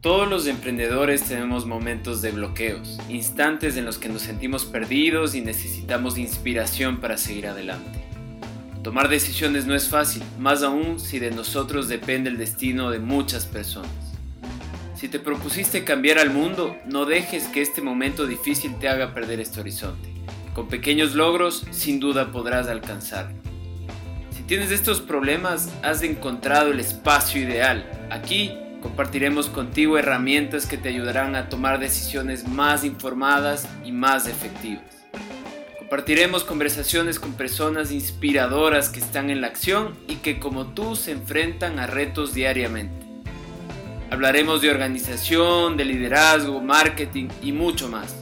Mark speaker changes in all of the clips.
Speaker 1: Todos los emprendedores tenemos momentos de bloqueos, instantes en los que nos sentimos perdidos y necesitamos inspiración para seguir adelante. Tomar decisiones no es fácil, más aún si de nosotros depende el destino de muchas personas. Si te propusiste cambiar al mundo, no dejes que este momento difícil te haga perder este horizonte. Con pequeños logros, sin duda podrás alcanzarlo. Si tienes estos problemas, has encontrado el espacio ideal. Aquí Compartiremos contigo herramientas que te ayudarán a tomar decisiones más informadas y más efectivas. Compartiremos conversaciones con personas inspiradoras que están en la acción y que como tú se enfrentan a retos diariamente. Hablaremos de organización, de liderazgo, marketing y mucho más.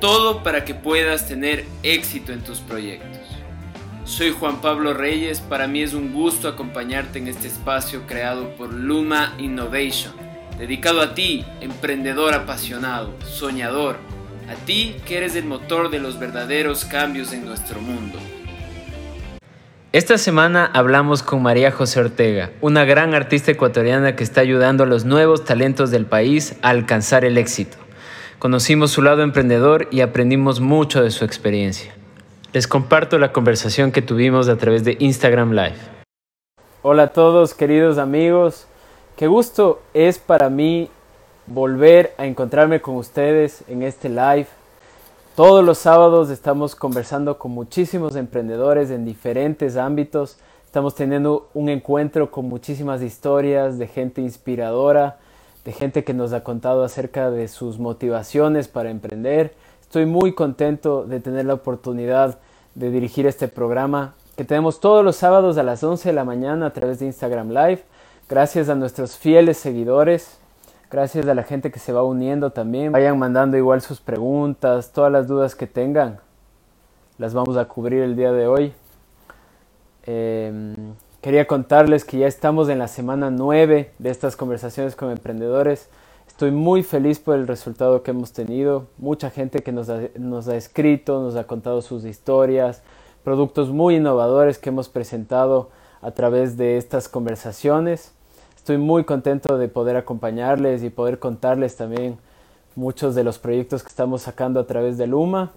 Speaker 1: Todo para que puedas tener éxito en tus proyectos. Soy Juan Pablo Reyes, para mí es un gusto acompañarte en este espacio creado por Luma Innovation, dedicado a ti, emprendedor apasionado, soñador, a ti que eres el motor de los verdaderos cambios en nuestro mundo. Esta semana hablamos con María José Ortega, una gran artista ecuatoriana que está ayudando a los nuevos talentos del país a alcanzar el éxito. Conocimos su lado emprendedor y aprendimos mucho de su experiencia. Les comparto la conversación que tuvimos a través de Instagram Live. Hola a todos queridos amigos, qué gusto es para mí volver a encontrarme con ustedes en este live. Todos los sábados estamos conversando con muchísimos emprendedores en diferentes ámbitos. Estamos teniendo un encuentro con muchísimas historias de gente inspiradora, de gente que nos ha contado acerca de sus motivaciones para emprender. Estoy muy contento de tener la oportunidad de dirigir este programa que tenemos todos los sábados a las 11 de la mañana a través de Instagram Live. Gracias a nuestros fieles seguidores, gracias a la gente que se va uniendo también. Vayan mandando igual sus preguntas, todas las dudas que tengan, las vamos a cubrir el día de hoy. Em, quería contarles que ya estamos en la semana 9 de estas conversaciones con emprendedores. Estoy muy feliz por el resultado que hemos tenido. Mucha gente que nos ha, nos ha escrito, nos ha contado sus historias, productos muy innovadores que hemos presentado a través de estas conversaciones. Estoy muy contento de poder acompañarles y poder contarles también muchos de los proyectos que estamos sacando a través de Luma.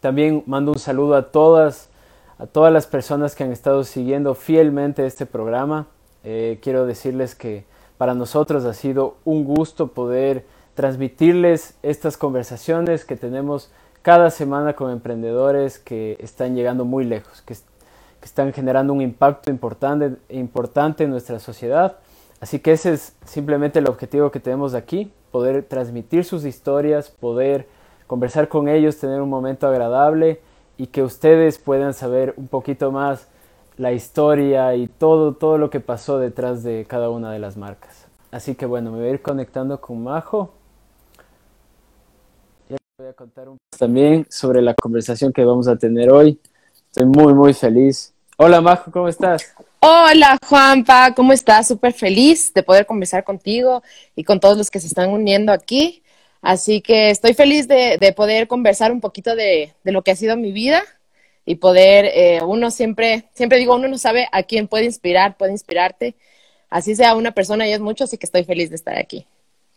Speaker 1: También mando un saludo a todas, a todas las personas que han estado siguiendo fielmente este programa. Eh, quiero decirles que para nosotros ha sido un gusto poder transmitirles estas conversaciones que tenemos cada semana con emprendedores que están llegando muy lejos, que, están generando un impacto importante, importante en nuestra sociedad. Así que ese es simplemente el objetivo que tenemos aquí, poder transmitir sus historias, poder conversar con ellos, tener un momento agradable y que ustedes puedan saber un poquito más la historia y todo, todo lo que pasó detrás de cada una de las marcas. Así que bueno, me voy a ir conectando con Majo. Ya les voy a contar un poco también sobre la conversación que vamos a tener hoy. Estoy muy, muy feliz. Hola Majo, ¿cómo estás?
Speaker 2: Hola Juanpa, ¿cómo estás? Súper feliz de poder conversar contigo y con todos los que se están uniendo aquí. Así que estoy feliz de, de poder conversar un poquito de, de, lo que ha sido mi vida y poder, eh, uno siempre, siempre digo, uno no sabe a quién puede inspirar, puede inspirarte. Así sea una persona y es mucho, así que estoy feliz de estar aquí.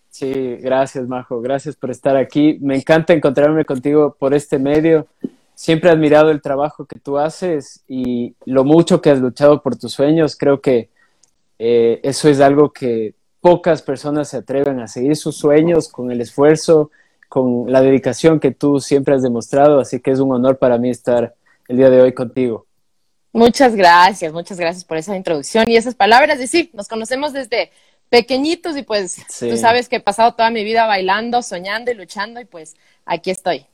Speaker 1: Sí, gracias, Majo. Gracias por estar aquí. Me encanta encontrarme contigo por este medio. Siempre he admirado el trabajo que tú haces y lo mucho que has luchado por tus sueños. Creo que eh, eso es algo que pocas personas se atreven a seguir sus sueños con el esfuerzo, con la dedicación que tú siempre has demostrado. Así que es un honor para mí estar el día de hoy contigo.
Speaker 2: Muchas gracias, muchas gracias por esa introducción y esas palabras. Y sí, nos conocemos desde pequeñitos y pues tú sabes que he pasado toda mi vida bailando, soñando y luchando y pues aquí estoy.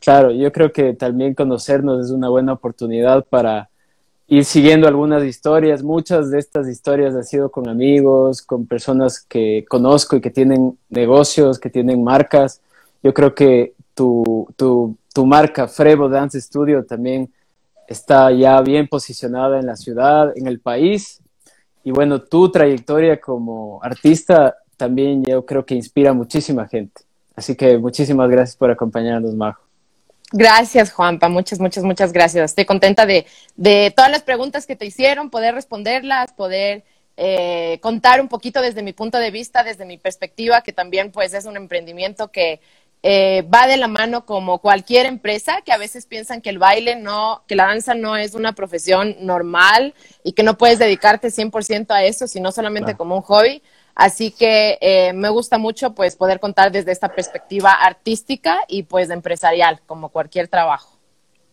Speaker 1: Claro, yo creo que también conocernos es una buena oportunidad para ir siguiendo algunas historias. Muchas de estas historias han sido con amigos, con personas que conozco y que tienen negocios, que tienen marcas. Yo creo que tu, tu tu marca Frevo Dance Studio también está ya bien posicionada en la ciudad, en el país. Y bueno, tu trayectoria como artista también yo creo que inspira muchísima gente. Así que muchísimas gracias por acompañarnos, Majo.
Speaker 2: Gracias, Juanpa. Muchas, muchas, muchas gracias. Estoy contenta de, de todas las preguntas que te hicieron, poder responderlas, poder eh, contar un poquito desde mi punto de vista, desde mi perspectiva, que también pues es un emprendimiento que eh, va de la mano como cualquier empresa, que a veces piensan que el baile no, que la danza no es una profesión normal y que no puedes dedicarte 100% a eso, sino solamente como un hobby. Así que eh, me gusta mucho pues poder contar desde esta perspectiva artística y pues empresarial, como cualquier trabajo.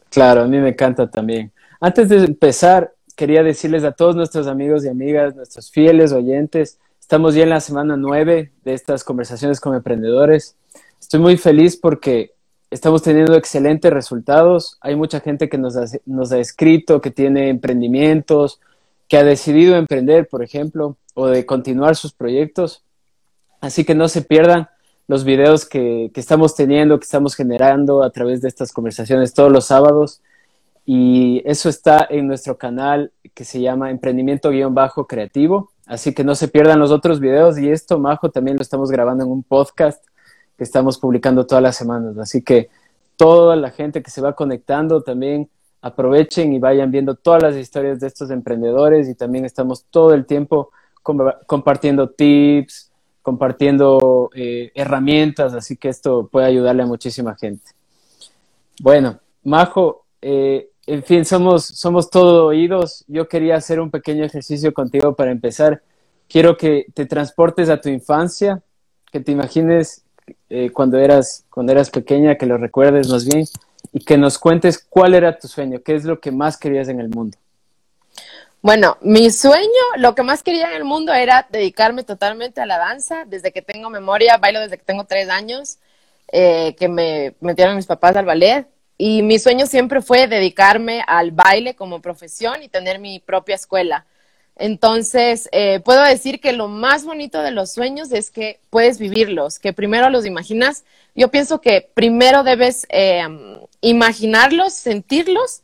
Speaker 1: Claro, a mí me encanta también. Antes de empezar, quería decirles a todos nuestros amigos y amigas, nuestros fieles oyentes, estamos ya en la semana nueve de estas conversaciones con emprendedores. Estoy muy feliz porque estamos teniendo excelentes resultados. Hay mucha gente que nos ha, escrito, que tiene emprendimientos, que ha decidido emprender, por ejemplo, o de continuar sus proyectos. Así que no se pierdan los videos que, estamos teniendo, que estamos generando a través de estas conversaciones todos los sábados y eso está en nuestro canal que se llama Emprendimiento-Creativo. Así que no se pierdan los otros videos y esto, Majo, también lo estamos grabando en un podcast que estamos publicando todas las semanas. Así que toda la gente que se va conectando también aprovechen y vayan viendo todas las historias de estos emprendedores y también estamos todo el tiempo compartiendo tips, compartiendo eh, herramientas, así que esto puede ayudarle a muchísima gente. Bueno, Majo, eh, en fin, somos, somos todo oídos. Yo quería hacer un pequeño ejercicio contigo para empezar. Quiero que te transportes a tu infancia, que te imagines eh, cuando, eras, cuando eras pequeña, que lo recuerdes más bien, y que nos cuentes cuál era tu sueño, qué es lo que más querías en el mundo.
Speaker 2: Bueno, mi sueño, lo que más quería en el mundo era dedicarme totalmente a la danza. Desde que tengo memoria, bailo desde que tengo tres años, eh, que me metieron mis papás al ballet. Y mi sueño siempre fue dedicarme al baile como profesión y tener mi propia escuela. Entonces, eh, puedo decir que lo más bonito de los sueños es que puedes vivirlos, que primero los imaginas. Yo pienso que primero debes eh, imaginarlos, sentirlos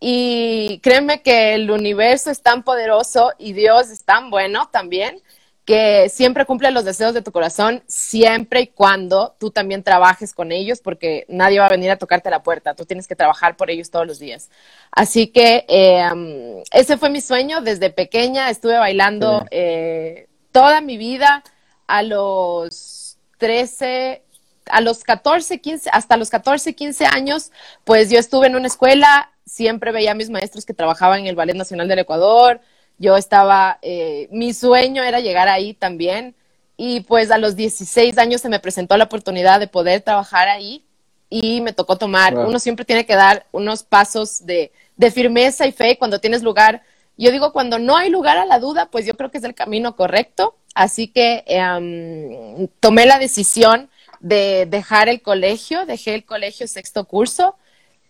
Speaker 2: y créeme que el universo es tan poderoso y Dios es tan bueno también que siempre cumple los deseos de tu corazón, siempre y cuando tú también trabajes con ellos, porque nadie va a venir a tocarte la puerta, tú tienes que trabajar por ellos todos los días. Así que eh, ese fue mi sueño desde pequeña, estuve bailando eh, toda mi vida a los 13, a los 14, 15, hasta los 14, 15 años, pues yo estuve en una escuela, siempre veía a mis maestros que trabajaban en el Ballet Nacional del Ecuador, yo estaba, eh, mi sueño era llegar ahí también y pues a los 16 años se me presentó la oportunidad de poder trabajar ahí y me tocó tomar, uno siempre tiene que dar unos pasos de, de firmeza y fe cuando tienes lugar. Yo digo, cuando no hay lugar a la duda, pues yo creo que es el camino correcto. Así que em, tomé la decisión de dejar el colegio, dejé el colegio sexto curso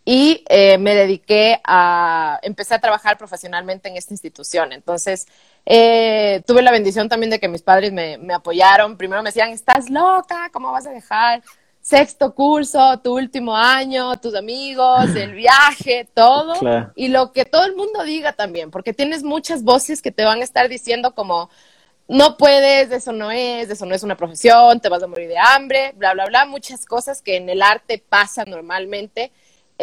Speaker 2: y eh, me dediqué a, empecé a trabajar profesionalmente en esta institución. Entonces, eh, tuve la bendición también de que mis padres me, me, apoyaron. Primero me decían, estás loca, ¿cómo vas a dejar sexto curso, tu último año, tus amigos, el viaje, todo? Y lo que todo el mundo diga también, porque tienes muchas voces que te van a estar diciendo como, no puedes, eso no es, eso no es una profesión, te vas a morir de hambre, bla, bla, bla, muchas cosas que en el arte pasan normalmente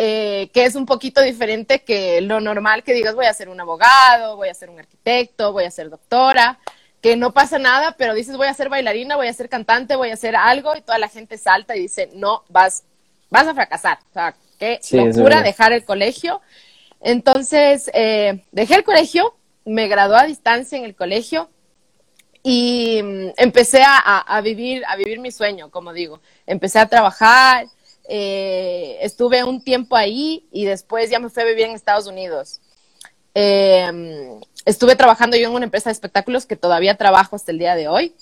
Speaker 2: eh, que es un poquito diferente que lo normal que digas voy a ser un abogado, voy a ser un arquitecto, voy a ser doctora, que no pasa nada, pero dices voy a ser bailarina, voy a ser cantante, voy a hacer algo y toda la gente salta y dice no, vas, vas a fracasar. O sea, qué locura dejar el colegio. Entonces, eh, dejé el colegio, me gradué a distancia en el colegio y mm, empecé a, a, vivir, a vivir mi sueño, como digo. Empecé a trabajar, eh, estuve un tiempo ahí y después ya me fui a vivir en Estados Unidos. Em, estuve trabajando yo en una empresa de espectáculos que todavía trabajo hasta el día de hoy.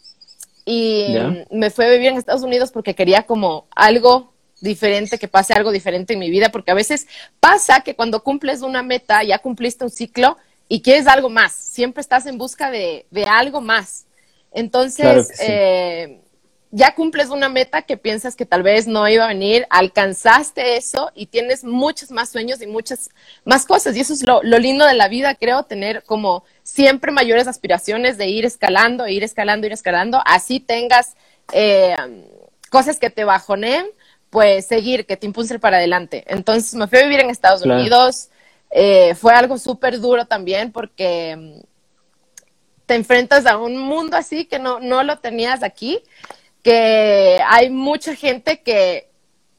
Speaker 2: Y me fui a vivir en Estados Unidos porque quería como algo diferente, que pase algo diferente en mi vida, porque a veces pasa que cuando cumples una meta, ya cumpliste un ciclo y quieres algo más, siempre estás en busca de, algo más. Entonces, eh, ya cumples una meta que piensas que tal vez no iba a venir, alcanzaste eso y tienes muchos más sueños y muchas más cosas. Y eso es lo, lindo de la vida, creo, tener como siempre mayores aspiraciones de ir escalando, ir escalando, ir escalando. Así tengas eh, cosas que te bajoneen, pues seguir, que te impulsen para adelante. Entonces me fui a vivir en Estados Unidos. Eh, fue algo súper duro también porque te enfrentas a un mundo así que no, no lo tenías aquí, que hay mucha gente que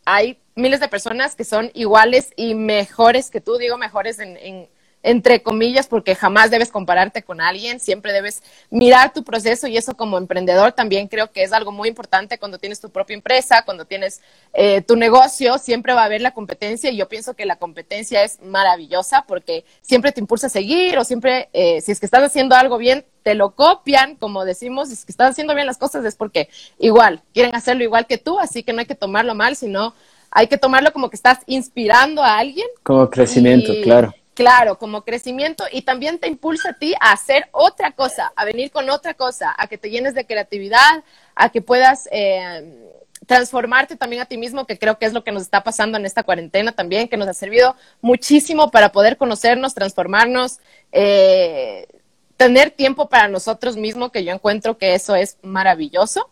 Speaker 2: hay miles de personas que son iguales y mejores que tú, digo mejores en entre comillas, porque jamás debes compararte con alguien, siempre debes mirar tu proceso y eso como emprendedor también creo que es algo muy importante cuando tienes tu propia empresa, cuando tienes eh, tu negocio, siempre va a haber la competencia y yo pienso que la competencia es maravillosa porque siempre te impulsa a seguir o siempre, eh, si es que estás haciendo algo bien, te lo copian, como decimos, si es que estás haciendo bien las cosas es porque igual, quieren hacerlo igual que tú, así que no hay que tomarlo mal, sino hay que tomarlo como que estás inspirando a alguien.
Speaker 1: Como crecimiento, claro
Speaker 2: Claro, como crecimiento y también te impulsa a ti a hacer otra cosa, a venir con otra cosa, a que te llenes de creatividad, a que puedas eh, transformarte también a ti mismo, que creo que es lo que nos está pasando en esta cuarentena también, que nos ha servido muchísimo para poder conocernos, transformarnos, eh, tener tiempo para nosotros mismos, que yo encuentro que eso es maravilloso.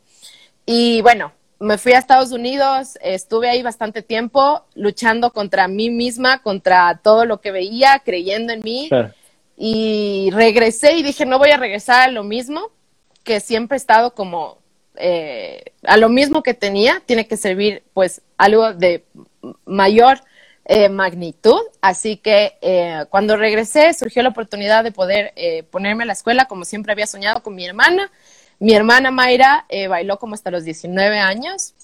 Speaker 2: Y bueno, me fui a Estados Unidos, estuve ahí bastante tiempo luchando contra mí misma, contra todo lo que veía, creyendo en mí. Y regresé y dije, no voy a regresar a lo mismo, que siempre he estado como eh, a lo mismo que tenía, tiene que servir pues algo de mayor eh, magnitud. Así que eh, cuando regresé surgió la oportunidad de poder ponerme a la escuela como siempre había soñado con mi hermana. Mi hermana Mayra eh, bailó como hasta los 19 años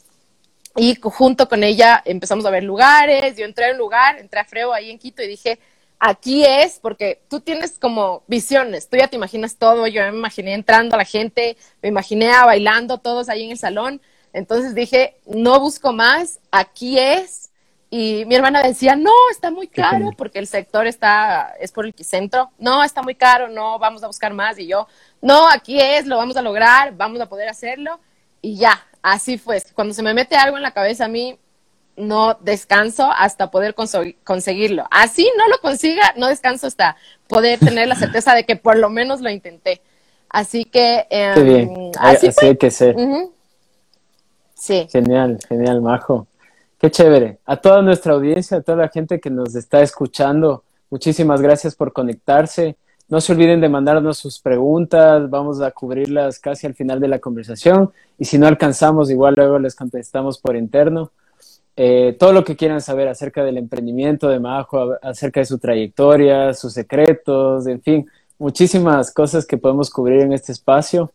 Speaker 2: y junto con ella empezamos a ver lugares. Yo entré a un lugar, entré a Freo ahí en Quito y dije, aquí es, porque tú tienes como visiones, tú ya te imaginas todo. Yo me imaginé entrando a la gente, me imaginé a bailando todos ahí en el salón. Entonces dije, no busco más, aquí es. Y mi hermana decía, no, está muy caro porque el sector está, es por el centro. No, está muy caro, no, vamos a buscar más. Y yo, no, aquí es, lo vamos a lograr, vamos a poder hacerlo. Y ya, así fue. Cuando se me mete algo en la cabeza a mí, no descanso hasta poder conseguirlo. Así no lo consiga, no descanso hasta poder tener la certeza de que por lo menos lo intenté. Así que...
Speaker 1: Em, así, hay que ser. Sí. Genial, genial, Majo. Qué chévere. A toda nuestra audiencia, a toda la gente que nos está escuchando, muchísimas gracias por conectarse. No se olviden de mandarnos sus preguntas, vamos a cubrirlas casi al final de la conversación y si no alcanzamos, igual luego les contestamos por interno. Eh, todo lo que quieran saber acerca del emprendimiento de Majo, acerca de su trayectoria, sus secretos, en fin, muchísimas cosas que podemos cubrir en este espacio.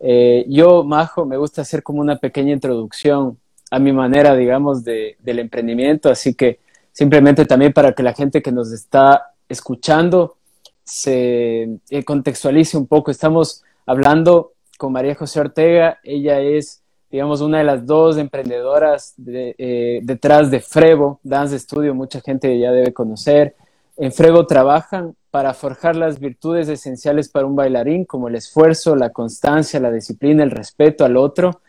Speaker 1: Eh, yo, Majo, me gusta hacer como una pequeña introducción a mi manera, digamos, de, del emprendimiento, así que simplemente también para que la gente que nos está escuchando se eh, contextualice un poco. Estamos hablando con María José Ortega, ella es, digamos, una de las dos emprendedoras eh, detrás de Frevo, Dance Studio, mucha gente ya debe conocer. En Frevo trabajan para forjar las virtudes esenciales para un bailarín, como el esfuerzo, la constancia, la disciplina, el respeto al otro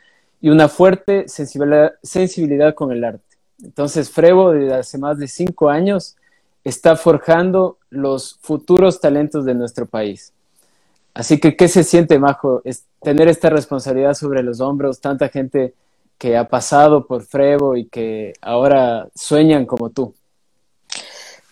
Speaker 1: y una fuerte sensibilidad, con el arte. Entonces, Frevo, desde hace más de cinco años, está forjando los futuros talentos de nuestro país. Así que, ¿qué se siente, Majo, tener esta responsabilidad sobre los hombros, tanta gente que ha pasado por Frevo y que ahora sueñan como tú?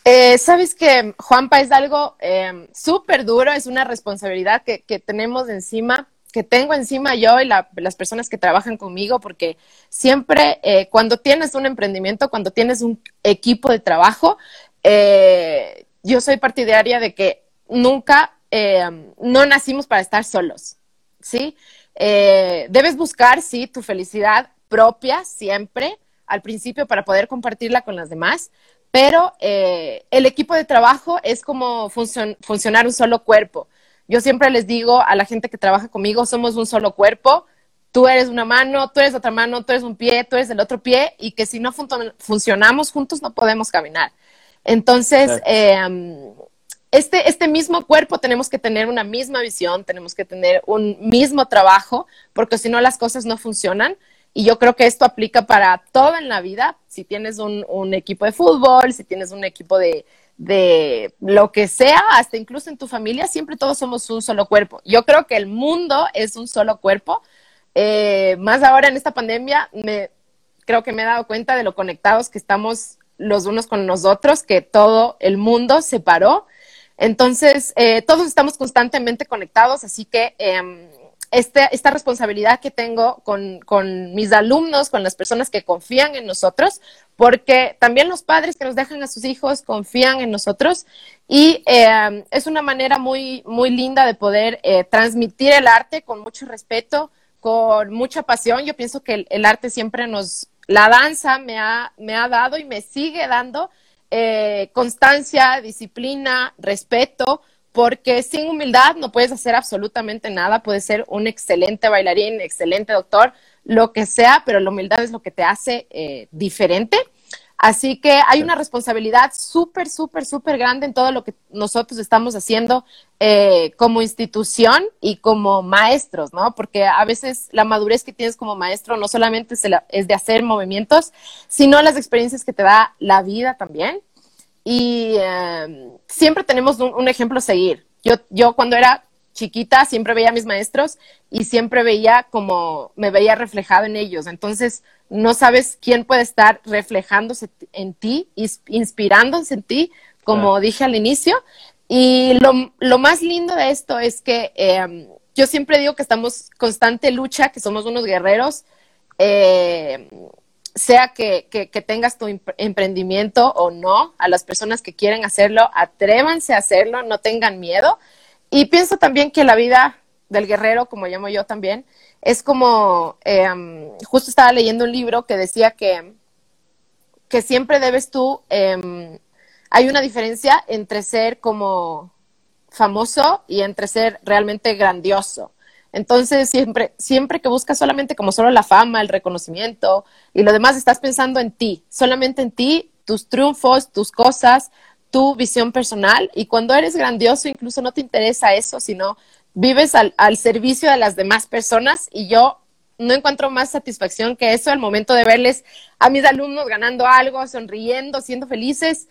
Speaker 2: Eh, Sabes que, Juanpa, es algo eh, súper duro, es una responsabilidad que, tenemos encima, que tengo encima yo y las personas que trabajan conmigo, porque siempre eh, cuando tienes un emprendimiento, cuando tienes un equipo de trabajo, eh, yo soy partidaria de que nunca, eh, no nacimos para estar solos, ¿sí? Debes buscar, sí, tu felicidad propia siempre al principio para poder compartirla con las demás, pero el equipo de trabajo es como funcionar un solo cuerpo. Yo siempre les digo a la gente que trabaja conmigo, somos un solo cuerpo, tú eres una mano, tú eres otra mano, tú eres un pie, tú eres el otro pie, y que si no funcionamos juntos no podemos caminar. Entonces, em, este, este mismo cuerpo tenemos que tener una misma visión, tenemos que tener un mismo trabajo, porque si no las cosas no funcionan. Y yo creo que esto aplica para todo en la vida. Si tienes un, un equipo de fútbol, si tienes un equipo de, de lo que sea, hasta incluso en tu familia, siempre todos somos un solo cuerpo. Yo creo que el mundo es un solo cuerpo. Eh, más ahora en esta pandemia, me, creo que me he dado cuenta de lo conectados que estamos los unos con los otros, que todo el mundo se paró. Entonces, eh, todos estamos constantemente conectados, así que em, este, esta responsabilidad que tengo con, con, mis alumnos, con las personas que confían en nosotros, porque también los padres que nos dejan a sus hijos confían en nosotros y em, es una manera muy, muy linda de poder eh, transmitir el arte con mucho respeto, con mucha pasión. Yo pienso que el, arte siempre nos, la danza me ha, me ha dado y me sigue dando eh, constancia, disciplina, respeto, porque sin humildad no puedes hacer absolutamente nada, puedes ser un excelente bailarín, excelente doctor, lo que sea, pero la humildad es lo que te hace eh, diferente. Así que hay una responsabilidad súper, súper, súper grande en todo lo que nosotros estamos haciendo eh, como institución y como maestros, ¿no? Porque a veces la madurez que tienes como maestro no solamente es de hacer movimientos, sino las experiencias que te da la vida también. Y em, siempre tenemos un, ejemplo a seguir. Yo, yo cuando era chiquita siempre veía a mis maestros y siempre veía como me veía reflejado en ellos. Entonces, no sabes quién puede estar reflejándose en ti, inspirándose en ti, como dije al inicio. Y lo, más lindo de esto es que em, yo siempre digo que estamos constante lucha, que somos unos guerreros, eh, sea que, tengas tu emprendimiento o no, a las personas que quieren hacerlo, atrévanse a hacerlo, no tengan miedo. Y pienso también que la vida del guerrero, como llamo yo también, es como, em, justo estaba leyendo un libro que decía que, que siempre debes tú, em, hay una diferencia entre ser como famoso y entre ser realmente grandioso. Entonces, siempre, siempre que buscas solamente como solo la fama, el reconocimiento y lo demás, estás pensando en ti, solamente en ti, tus triunfos, tus cosas, tu visión personal. Y cuando eres grandioso, incluso no te interesa eso, sino vives al, servicio de las demás personas. Y yo no encuentro más satisfacción que eso al momento de verles a mis alumnos ganando algo, sonriendo, siendo felices.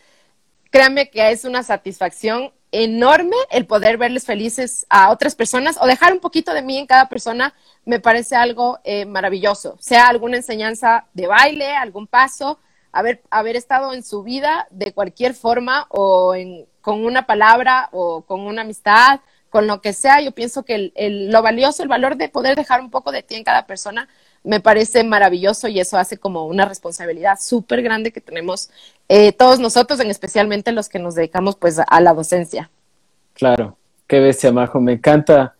Speaker 2: Créanme que es una satisfacción enorme el poder verles felices a otras personas o dejar un poquito de mí en cada persona me parece algo eh, maravilloso, sea alguna enseñanza de baile, algún paso, haber, haber estado en su vida de cualquier forma o con una palabra o con una amistad, con lo que sea, yo pienso que lo valioso, el valor de poder dejar un poco de ti en cada persona me parece maravilloso y eso hace como una responsabilidad súper grande que tenemos eh, todos nosotros, en especialmente los que nos dedicamos pues a la docencia.
Speaker 1: Claro, qué bestia, Majo. Me encanta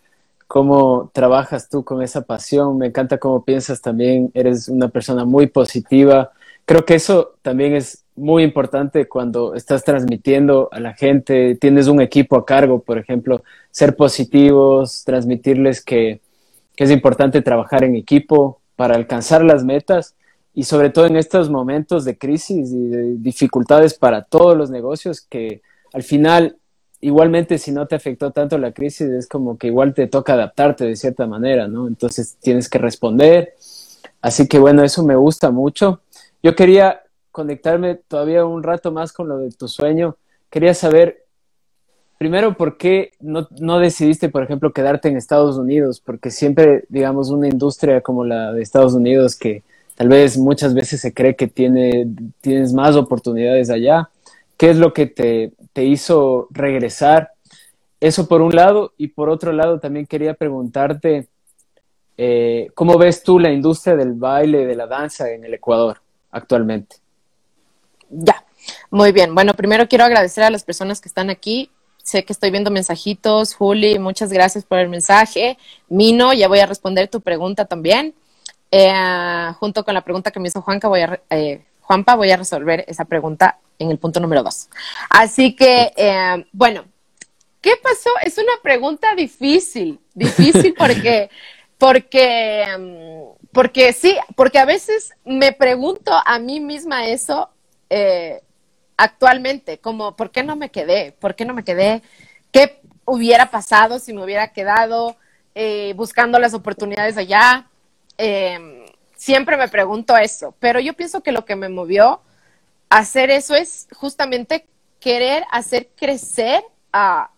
Speaker 1: cómo trabajas tú con esa pasión, me encanta cómo piensas también, eres una persona muy positiva. Creo que eso también es muy importante cuando estás transmitiendo a la gente, tienes un equipo a cargo, por ejemplo, ser positivos, transmitirles que, que es importante trabajar en equipo, para alcanzar las metas y sobre todo en estos momentos de crisis y de dificultades para todos los negocios que al final igualmente si no te afectó tanto la crisis es como que igual te toca adaptarte de cierta manera, ¿no? Entonces tienes que responder. Así que bueno, eso me gusta mucho. Yo quería conectarme todavía un rato más con lo de tu sueño. Quería saber primero, ¿por qué no, decidiste, por ejemplo, quedarte en Estados Unidos? Porque siempre, digamos, una industria como la de Estados Unidos, que tal vez muchas veces se cree que tiene, tienes más oportunidades allá. ¿Qué es lo que te, te hizo regresar? Eso por un lado, y por otro lado también quería preguntarte, eh, ¿cómo ves tú la industria del baile, de la danza en el Ecuador actualmente?
Speaker 2: Ya, muy bien. Bueno, primero quiero agradecer a las personas que están aquí sé que estoy viendo mensajitos. Juli, muchas gracias por el mensaje. Mino, ya voy a responder tu pregunta también. Eh, junto con la pregunta que me hizo Juanca, voy a, eh, Juanpa, voy a resolver esa pregunta en el punto número dos. Así que, eh, bueno, ¿qué pasó? Es una pregunta difícil, difícil porque, porque, mm, porque sí, porque a veces me pregunto a mí misma eso actualmente, como, ¿por qué no me quedé? ¿Por qué no me quedé? ¿Qué hubiera pasado si me hubiera quedado eh, buscando las oportunidades allá? Em, siempre me pregunto eso, pero yo pienso que lo que me movió a hacer eso es justamente querer hacer crecer a,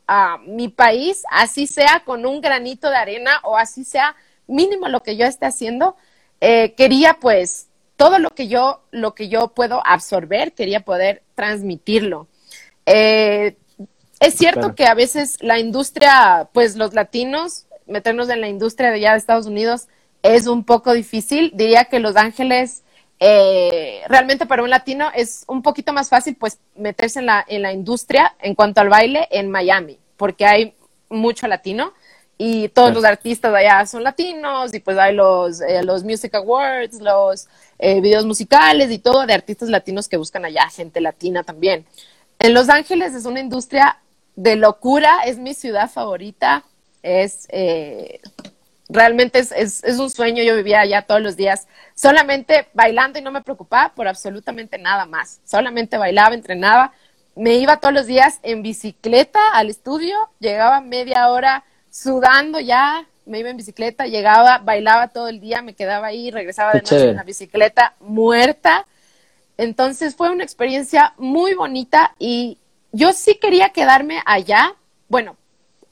Speaker 2: mi país, así sea con un granito de arena o así sea mínimo lo que yo esté haciendo. Eh, quería pues todo lo que yo, lo que yo puedo absorber, quería poder transmitirlo. Eh, es cierto que a veces la industria, pues los latinos, meternos en la industria de allá de Estados Unidos es un poco difícil. Diría que Los Ángeles, eh, realmente para un latino es un poquito más fácil pues meterse en la, en la industria en cuanto al baile en Miami, porque hay mucho latino y todos los artistas allá son latinos y pues hay los, eh, los Music Awards, los eh, videos musicales y todo de artistas latinos que buscan allá, gente latina también. En Los Ángeles es una industria de locura, es mi ciudad favorita, es eh, realmente es, es, es, un sueño, yo vivía allá todos los días solamente bailando y no me preocupaba por absolutamente nada más, solamente bailaba, entrenaba, me iba todos los días en bicicleta al estudio, llegaba media hora sudando ya, me iba en bicicleta, llegaba, bailaba todo el día, me quedaba ahí, regresaba de noche en la bicicleta muerta. Entonces fue una experiencia muy bonita y yo sí quería quedarme allá. Bueno,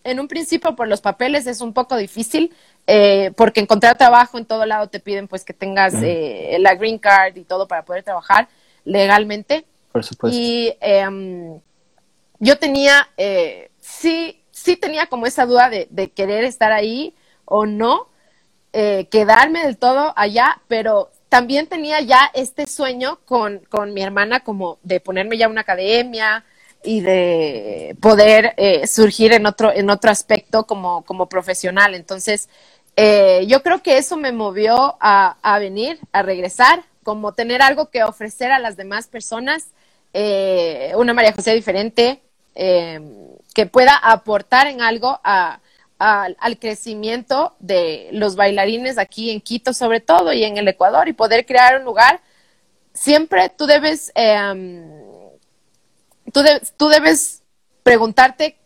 Speaker 2: en un principio por los papeles es un poco difícil eh, porque encontrar trabajo en todo lado te piden pues que tengas eh, la green card y todo para poder trabajar legalmente.
Speaker 1: Por supuesto.
Speaker 2: Y em, yo tenía, eh, sí, sí tenía como esa duda de, querer estar ahí o no, eh, quedarme del todo allá, pero también tenía ya este sueño con, con mi hermana como de ponerme ya una academia y de poder eh, surgir en otro, en otro aspecto como, como profesional. Entonces, eh, yo creo que eso me movió a, a, venir, a regresar, como tener algo que ofrecer a las demás personas, una María José diferente, que pueda aportar en algo al crecimiento de los bailarines aquí en Quito sobre todo y en el Ecuador y poder crear un lugar, siempre tú debes, em, tú, tú debes preguntarte,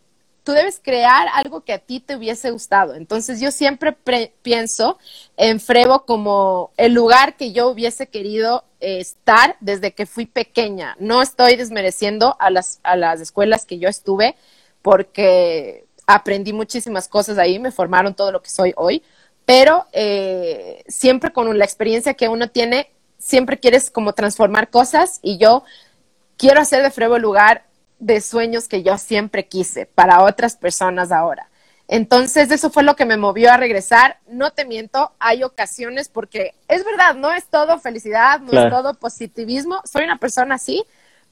Speaker 2: tú debes crear algo que a ti te hubiese gustado. Entonces yo siempre pienso en Frevo como el lugar que yo hubiese querido estar desde que fui pequeña. No estoy desmereciendo a las, a las escuelas que yo estuve, porque aprendí muchísimas cosas ahí, me formaron todo lo que soy hoy, pero eh, siempre con la experiencia que uno tiene, siempre quieres como transformar cosas y yo quiero hacer de Frevo el lugar de sueños que yo siempre quise para otras personas ahora. Entonces, eso fue lo que me movió a regresar. No te miento, hay ocasiones porque es verdad, no es todo felicidad, no es todo positivismo. Soy una persona así,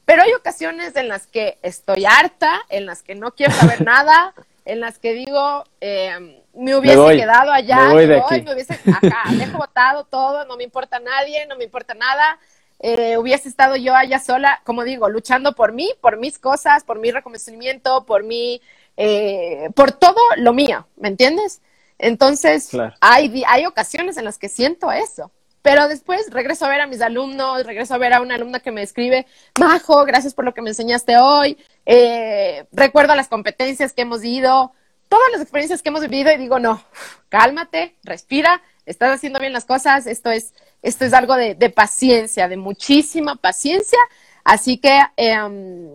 Speaker 2: pero hay ocasiones en las que estoy harta, en las que no quiero saber nada, en las que digo, eh, me hubiese quedado allá, me, me hubiese, acá, dejo botado todo, no me importa nadie, no me importa nada. Eh, hubiese estado yo allá sola, como digo, luchando por mí, por mis cosas, por mi reconocimiento, por mi, eh, por todo lo mío, ¿me entiendes? Entonces, hay, hay ocasiones en las que siento eso. Pero después regreso a ver a mis alumnos, regreso a ver a una alumna que me escribe, Majo, gracias por lo que me enseñaste hoy, eh, recuerdo las competencias que hemos ido, todas las experiencias que hemos vivido y digo, no, cálmate, respira, estás haciendo bien las cosas, esto es, esto es algo de, paciencia, de muchísima paciencia, así que, em,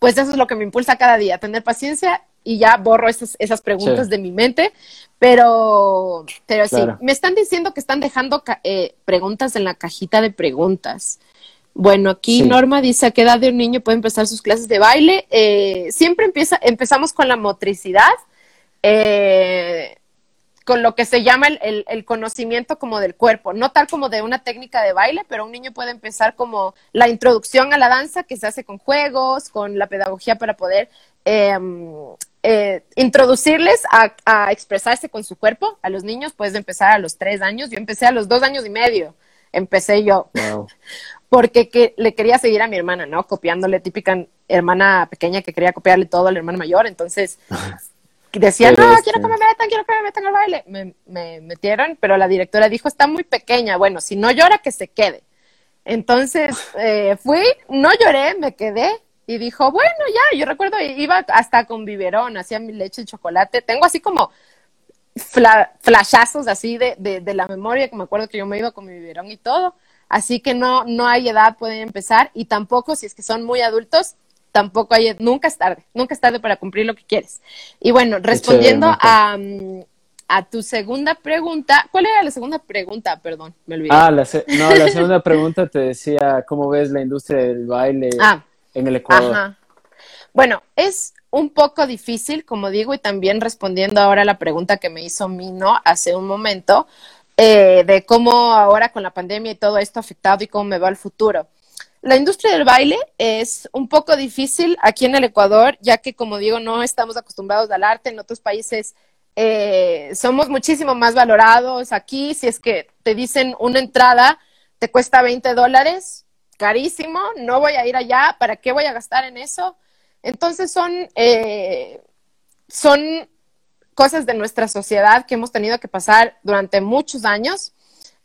Speaker 2: pues eso es lo que me impulsa cada día, tener paciencia y ya borro esas, esas preguntas de mi mente. Pero, pero sí, me están diciendo que están dejando eh, preguntas en la cajita de preguntas. Bueno, aquí Norma dice a qué edad de un niño puede empezar sus clases de baile. Eh, siempre empieza, empezamos con la motricidad, eh, con lo que se llama el, el, conocimiento como del cuerpo, no tal como de una técnica de baile, pero un niño puede empezar como la introducción a la danza que se hace con juegos, con la pedagogía para poder em, eh, introducirles a, expresarse con su cuerpo. A los niños puedes empezar a los tres años. Yo empecé a los dos años y medio. Empecé yo. Porque que, le quería seguir a mi hermana, ¿no? Copiándole, típica hermana pequeña que quería copiarle todo al hermano mayor. Entonces decía, no, quiero que me metan, quiero que me metan al baile. Me, me metieron, pero la directora dijo, está muy pequeña. Bueno, si no llora, que se quede. Entonces eh, fui, no lloré, me quedé y dijo, bueno, ya, yo recuerdo, iba hasta con biberón, hacía mi leche y chocolate. Tengo así como flashazos así de, de, la memoria, que me acuerdo que yo me iba con mi biberón y todo. Así que no, no hay edad, pueden empezar. Y tampoco, si es que son muy adultos, tampoco hay, nunca es tarde, nunca es tarde para cumplir lo que quieres. Y bueno, respondiendo a, a tu segunda pregunta, ¿cuál era la segunda pregunta? Perdón, me olvidé.
Speaker 1: Ah, la no, la segunda pregunta te decía, ¿cómo ves la industria del baile? Ah en el Ecuador.
Speaker 2: Bueno, es un poco difícil, como digo, y también respondiendo ahora a la pregunta que me hizo Mino hace un momento, eh, de cómo ahora con la pandemia y todo esto afectado y cómo me va el futuro. La industria del baile es un poco difícil aquí en el Ecuador, ya que, como digo, no estamos acostumbrados al arte. En otros países eh, somos muchísimo más valorados. Aquí, si es que te dicen una entrada, te cuesta 20 dólares, carísimo, no voy a ir allá, ¿para qué voy a gastar en eso? Entonces son, eh, son cosas de nuestra sociedad que hemos tenido que pasar durante muchos años.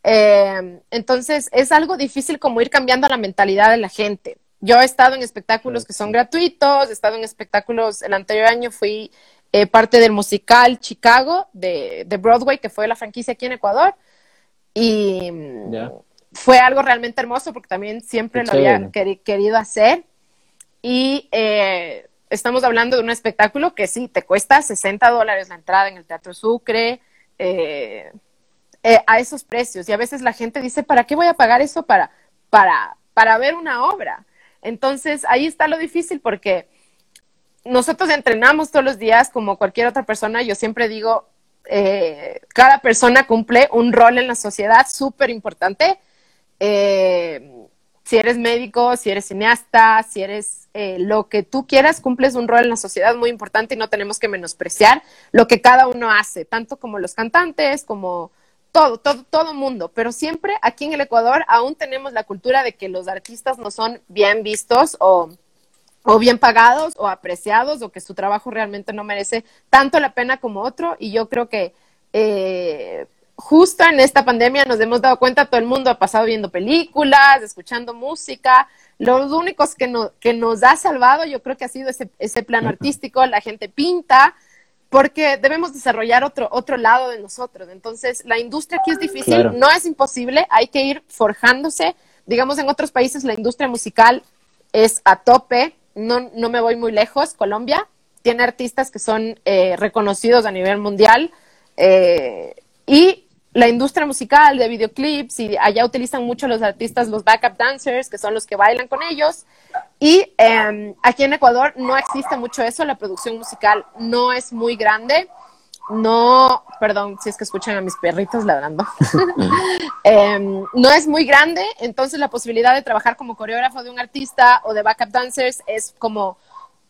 Speaker 2: Eh, entonces es algo difícil como ir cambiando la mentalidad de la gente. Yo he estado en espectáculos que son gratuitos, he estado en espectáculos, el anterior año fui eh, parte del musical Chicago de, Broadway, que fue la franquicia aquí en Ecuador. Y fue algo realmente hermoso porque también siempre lo había querido hacer. Y eh, estamos hablando de un espectáculo que sí, te cuesta 60 dólares la entrada en el Teatro Sucre, eh, eh, a esos precios. Y a veces la gente dice, ¿para qué voy a pagar eso para, para, para ver una obra? Entonces ahí está lo difícil porque nosotros entrenamos todos los días como cualquier otra persona. Yo siempre digo, cada persona cumple un rol en la sociedad súper importante. Si eres médico, si eres cineasta, si eres eh, lo que tú quieras, cumples un rol en la sociedad muy importante y no tenemos que menospreciar lo que cada uno hace, tanto como los cantantes, como todo, todo, todo mundo. Pero siempre aquí en el Ecuador aún tenemos la cultura de que los artistas no son bien vistos o, o bien pagados o apreciados o que su trabajo realmente no merece tanto la pena como otro. Y yo creo que eh, justo en esta pandemia nos hemos dado cuenta, todo el mundo ha pasado viendo películas, escuchando música, los únicos que, que nos ha salvado, yo creo que ha sido ese, ese plano artístico, la gente pinta, porque debemos desarrollar otro, otro lado de nosotros. Entonces, la industria aquí es difícil, no es imposible, hay que ir forjándose. Digamos, en otros países la industria musical es a tope, no, no me voy muy lejos, Colombia tiene artistas que son eh, reconocidos a nivel mundial eh, y la industria musical de videoclips y allá utilizan mucho los artistas, los backup dancers, que son los que bailan con ellos. Y em, aquí en Ecuador no existe mucho eso, la producción musical no es muy grande. No, perdón si es que escuchan a mis perritos ladrando. Em, no es muy grande, entonces la posibilidad de trabajar como coreógrafo de un artista o de backup dancers es como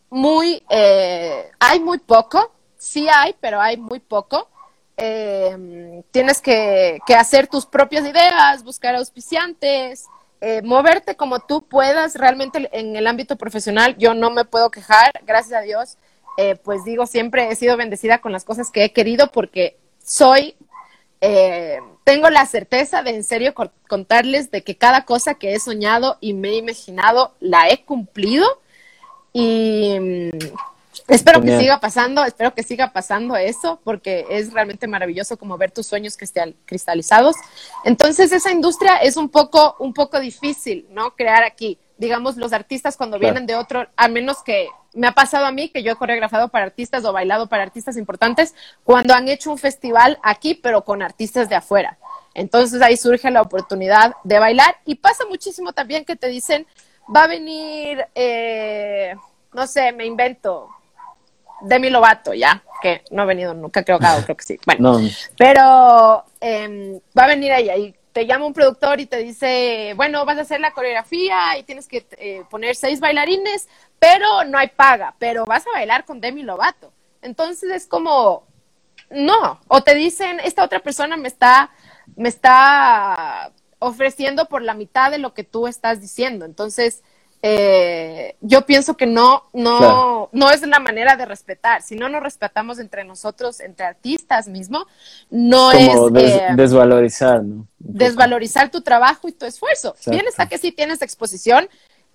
Speaker 2: muy, eh, hay muy poco, sí hay, pero hay muy poco. Eh, tienes que, hacer tus propias ideas, buscar auspiciantes, eh, moverte como tú puedas. Realmente en el ámbito profesional yo no me puedo quejar, gracias a Dios. Eh, pues digo, siempre he sido bendecida con las cosas que he querido porque soy, tengo la certeza de en serio contarles de que cada cosa que he soñado y me he imaginado la he cumplido. Y Espero que siga pasando, espero que siga pasando eso, porque es realmente maravilloso como ver tus sueños cristalizados. Entonces, esa industria es un poco, un poco difícil, ¿no? Crear aquí. Digamos, los artistas cuando vienen de otro, a menos que me ha pasado a mí, que yo he coreografado para artistas o bailado para artistas importantes, cuando han hecho un festival aquí, pero con artistas de afuera. Entonces ahí surge la oportunidad de bailar y pasa muchísimo también que te dicen, va a venir, eh, no sé, me invento, Demi Lovato, ya, que no ha venido nunca, creo que, creo que sí. Bueno, pero em, va a venir ella y te llama un productor y te dice, bueno, vas a hacer la coreografía y tienes que eh, poner seis bailarines, pero no hay paga, pero vas a bailar con Demi Lovato. Entonces es como, no, o te dicen, esta otra persona me está, me está ofreciendo por la mitad de lo que tú estás diciendo. Entonces, eh, yo pienso que no, no, no es la manera de respetar. Si no nos respetamos entre nosotros, entre artistas mismo, no es
Speaker 1: eh, desvalorizar, ¿no?
Speaker 2: Desvalorizar tu trabajo y tu esfuerzo. Bien está que sí tienes exposición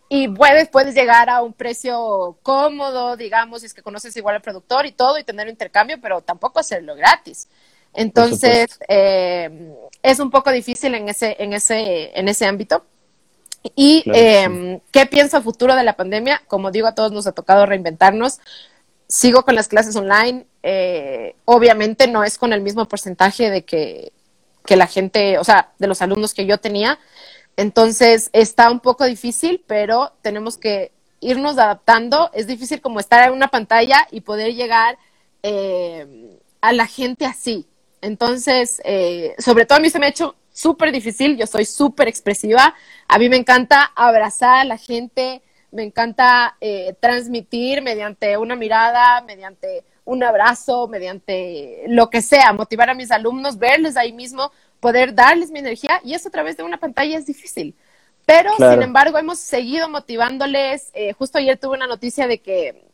Speaker 2: y puedes, puedes llegar a un precio cómodo, digamos, si es que conoces igual al productor y todo y tener un intercambio, pero tampoco hacerlo gratis. Entonces, eh, es un poco difícil en ese, en ese, en ese ámbito. ¿Y em, qué pienso a futuro de la pandemia? Como digo, a todos nos ha tocado reinventarnos. Sigo con las clases online. Eh, obviamente no es con el mismo porcentaje de que, que la gente, o sea, de los alumnos que yo tenía. Entonces está un poco difícil, pero tenemos que irnos adaptando, es difícil como estar en una pantalla y poder llegar eh, a la gente así. Entonces, eh, sobre todo a mí se me ha hecho súper difícil, yo soy súper expresiva, a mí me encanta abrazar a la gente, me encanta eh, transmitir mediante una mirada, mediante un abrazo, mediante lo que sea, motivar a mis alumnos, verles ahí mismo, poder darles mi energía y eso a través de una pantalla es difícil. Pero, sin embargo, hemos seguido motivándoles. Eh, justo ayer tuve una noticia de que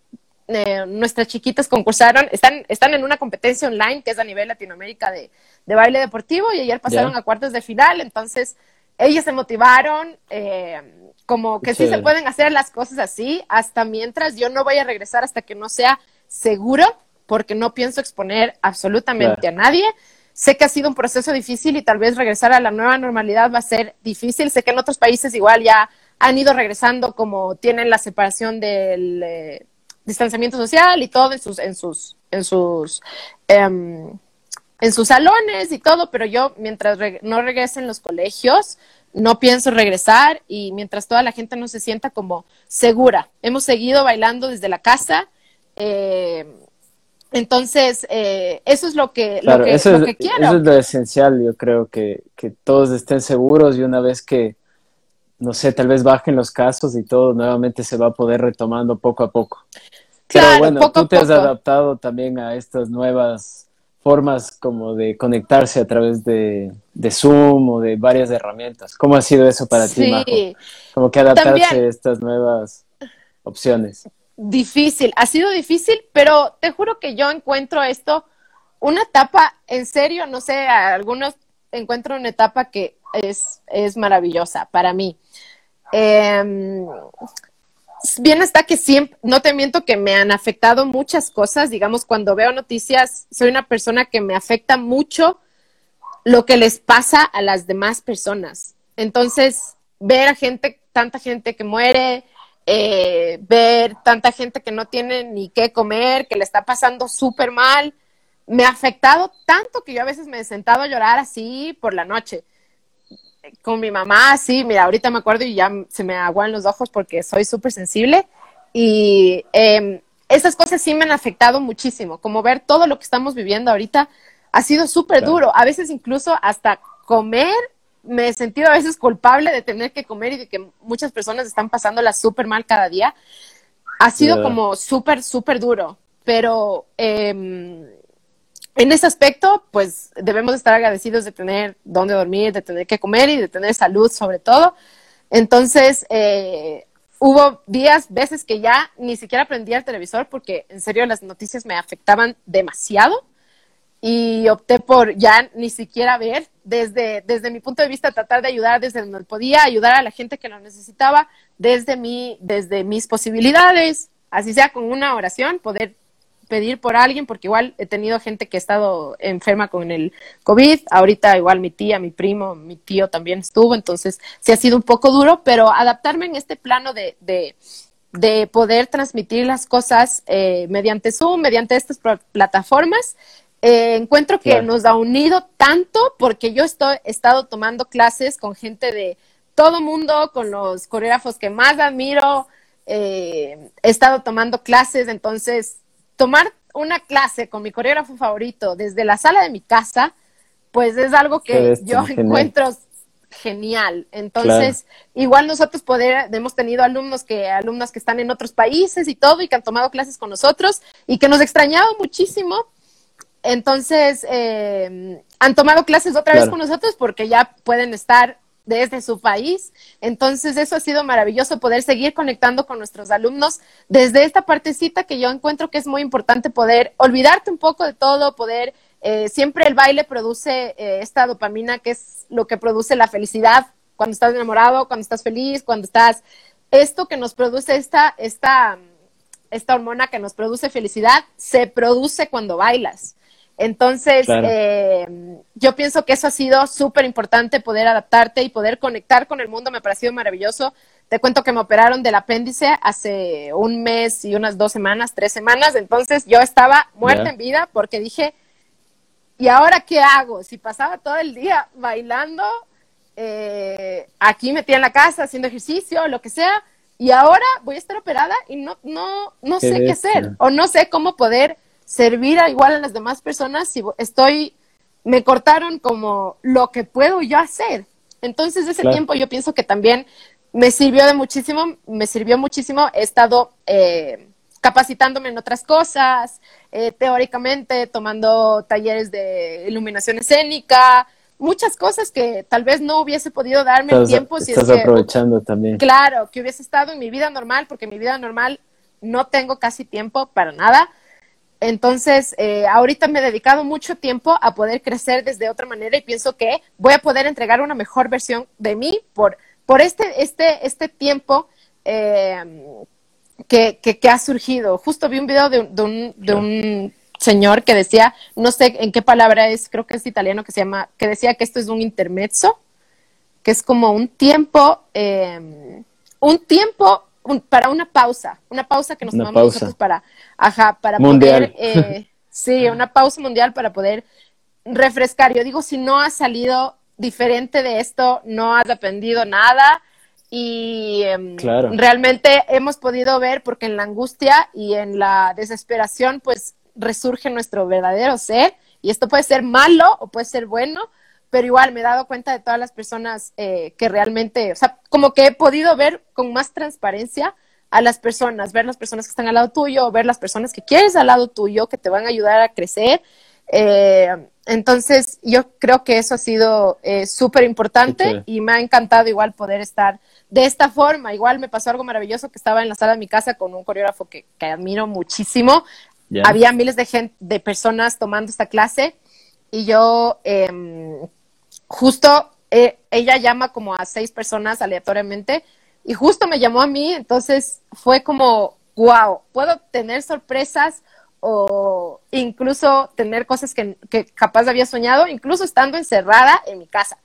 Speaker 2: eh, nuestras chiquitas concursaron, están, están en una competencia online que es a nivel Latinoamérica de, baile deportivo y ayer pasaron a cuartos de final. Entonces, ellas se motivaron, eh, como que sí se pueden hacer las cosas así, hasta mientras yo no voy a regresar hasta que no sea seguro, porque no pienso exponer absolutamente a nadie. Sé que ha sido un proceso difícil y tal vez regresar a la nueva normalidad va a ser difícil. Sé que en otros países igual ya han ido regresando como tienen la separación del eh, distanciamiento social y todo en sus en sus en sus em, en sus salones y todo, pero yo mientras no regresen los colegios no pienso regresar y mientras toda la gente no se sienta como segura. Hemos seguido bailando desde la casa. Eh, entonces, eh, eso es lo que, lo que,
Speaker 1: eso,
Speaker 2: es, quiero.
Speaker 1: Eso es lo esencial, yo creo, que, que todos estén seguros y una vez que, no sé, tal vez bajen los casos y todo, nuevamente se va a poder retomando poco a poco. Claro, Pero bueno, tú te has adaptado también a estas nuevas formas como de conectarse a través de, de, Zoom o de varias herramientas. ¿Cómo ha sido eso para ti, Majo? Como que adaptarse a estas nuevas opciones
Speaker 2: difícil, ha sido difícil, pero te juro que yo encuentro esto una etapa, en serio, no sé, algunos encuentro una etapa que es, es maravillosa para mí. Em, bien está que siempre, no te miento que me han afectado muchas cosas, digamos, cuando veo noticias, soy una persona que me afecta mucho lo que les pasa a las demás personas. Entonces, ver a gente, tanta gente que muere, eh, ver tanta gente que no tiene ni qué comer, que le está pasando súper mal. Me ha afectado tanto que yo a veces me he sentado a llorar así por la noche. Con mi mamá, así, mira, ahorita me acuerdo y ya se me aguan los ojos porque soy súper sensible. Y em, esas cosas sí me han afectado muchísimo, como ver todo lo que estamos viviendo ahorita ha sido súper duro. A veces incluso hasta comer me he sentido a veces culpable de tener que comer y de que muchas personas están pasándola súper mal cada día. Ha sido como súper, súper duro, pero em, en ese aspecto, pues debemos estar agradecidos de tener dónde dormir, de tener que comer y de tener salud sobre todo. Entonces, eh, hubo días, veces que ya ni siquiera prendía el televisor porque en serio las noticias me afectaban demasiado y opté por ya ni siquiera ver, desde, desde mi punto de vista, tratar de ayudar desde donde podía, ayudar a la gente que lo necesitaba, desde, mi, desde mis posibilidades, así sea con una oración, poder pedir por alguien, porque igual he tenido gente que ha estado enferma con el COVID, ahorita igual mi tía, mi primo, mi tío también estuvo, entonces sí ha sido un poco duro, pero adaptarme en este plano de, de, de poder transmitir las cosas eh, mediante Zoom, mediante estas plataformas, eh, encuentro que nos ha unido tanto porque yo estoy, he estado tomando clases con gente de todo mundo, con los coreógrafos que más admiro, eh, he estado tomando clases, entonces tomar una clase con mi coreógrafo favorito desde la sala de mi casa, pues es algo que yo encuentro genial. Entonces, igual nosotros poder, hemos tenido alumnos que, alumnas que están en otros países y todo, y que han tomado clases con nosotros, y que nos extrañado muchísimo, entonces, eh, han tomado clases otra vez con nosotros porque ya pueden estar desde su país. Entonces, eso ha sido maravilloso poder seguir conectando con nuestros alumnos desde esta partecita que yo encuentro que es muy importante poder olvidarte un poco de todo, poder, eh, siempre el baile produce eh, esta dopamina que es lo que produce la felicidad cuando estás enamorado, cuando estás feliz, cuando estás, esto que nos produce esta, esta, esta hormona que nos produce felicidad, se produce cuando bailas. Entonces, eh, yo pienso que eso ha sido súper importante, poder adaptarte y poder conectar con el mundo, me ha parecido maravilloso. Te cuento que me operaron del apéndice hace un mes y unas dos semanas, tres semanas, entonces yo estaba muerta en vida porque dije, ¿y ahora qué hago? Si pasaba todo el día bailando, eh, aquí metida en la casa, haciendo ejercicio, lo que sea, y ahora voy a estar operada y no, no, no sé qué hacer o no sé cómo poder servir a igual a las demás personas si estoy, me cortaron como lo que puedo yo hacer. Entonces ese tiempo yo pienso que también me sirvió de muchísimo, me sirvió muchísimo, he estado eh, capacitándome en otras cosas, eh, teóricamente tomando talleres de iluminación escénica, muchas cosas que tal vez no hubiese podido darme el tiempo
Speaker 1: si estás aprovechando también.
Speaker 2: Claro, que hubiese estado en mi vida normal, porque en mi vida normal no tengo casi tiempo para nada. Entonces, eh, ahorita me he dedicado mucho tiempo a poder crecer desde otra manera y pienso que voy a poder entregar una mejor versión de mí por, por este, este, este tiempo eh, que, que, ha surgido. Justo vi un video de, un, de un señor que decía, no sé en qué palabra es, creo que es italiano, que se llama, que decía que esto es un intermezzo, que es como un tiempo, eh, un tiempo para una pausa, una pausa que nos tomamos nosotros para, ajá, para poder, eh, sí, una pausa mundial para poder refrescar. Yo digo, si no has salido diferente de esto, no has aprendido nada y em, realmente hemos podido ver porque en la angustia y en la desesperación pues resurge nuestro verdadero ser y esto puede ser malo o puede ser bueno, pero igual me he dado cuenta de todas las personas eh, que realmente, o sea, como que he podido ver con más transparencia a las personas, ver las personas que están al lado tuyo, ver las personas que quieres al lado tuyo, que te van a ayudar a crecer. Eh, entonces, yo creo que eso ha sido eh, súper importante y me ha encantado igual poder estar de esta forma. Igual me pasó algo maravilloso que estaba en la sala de mi casa con un coreógrafo que, admiro muchísimo. Había miles de, gente, de personas tomando esta clase y yo em, justo eh, ella llama como a seis personas aleatoriamente y justo me llamó a mí, entonces fue como, wow, puedo tener sorpresas o incluso tener cosas que, que capaz había soñado, incluso estando encerrada en mi casa.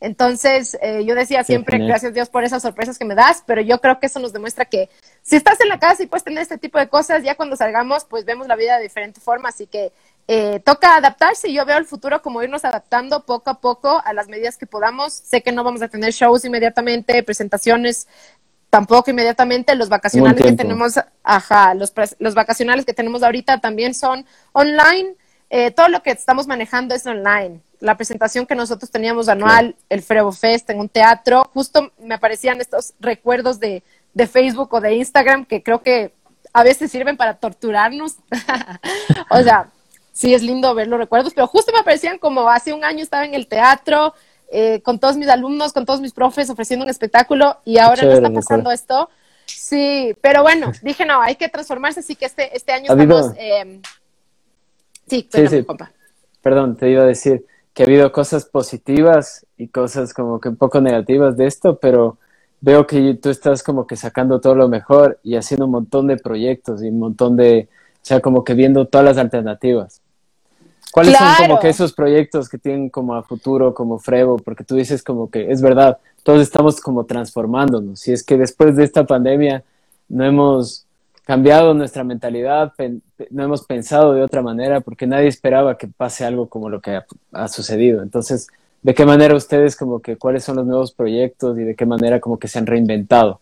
Speaker 2: Entonces, eh, yo decía siempre, gracias Dios por esas sorpresas que me das, pero yo creo que eso nos demuestra que si estás en la casa y puedes tener este tipo de cosas, ya cuando salgamos, pues vemos la vida de diferente forma, así que eh, toca adaptarse y yo veo el futuro como irnos adaptando poco a poco a las medidas que podamos. Sé que no vamos a tener shows inmediatamente, presentaciones tampoco inmediatamente. Los vacacionales que tenemos, ajá, los, los vacacionales que tenemos ahorita también son online. Eh, todo lo que estamos manejando es online. La presentación que nosotros teníamos anual, el Frevo Fest en un teatro, justo me aparecían estos recuerdos de, de Facebook o de Instagram que creo que a veces sirven para torturarnos. o sea, sí es lindo ver los recuerdos, pero justo me aparecían como hace un año estaba en el teatro eh, con todos mis alumnos, con todos mis profes ofreciendo un espectáculo y ahora no está pasando esto. Sí, pero bueno, dije no, hay que transformarse, así que este, este año estamos... Eh... Sí, sí, sí.
Speaker 1: Perdón, te iba a decir que ha habido cosas positivas y cosas como que un poco negativas de esto, pero veo que tú estás como que sacando todo lo mejor y haciendo un montón de proyectos y un montón de, o sea, como que viendo todas las alternativas. ¿Cuáles son como que esos proyectos que tienen como a futuro, como Frevo? Porque tú dices como que es verdad, todos estamos como transformándonos. Si es que después de esta pandemia no hemos cambiado nuestra mentalidad, no hemos pensado de otra manera, porque nadie esperaba que pase algo como lo que ha sucedido. Entonces, ¿de qué manera ustedes como que cuáles son los nuevos proyectos y de qué manera como que se han reinventado?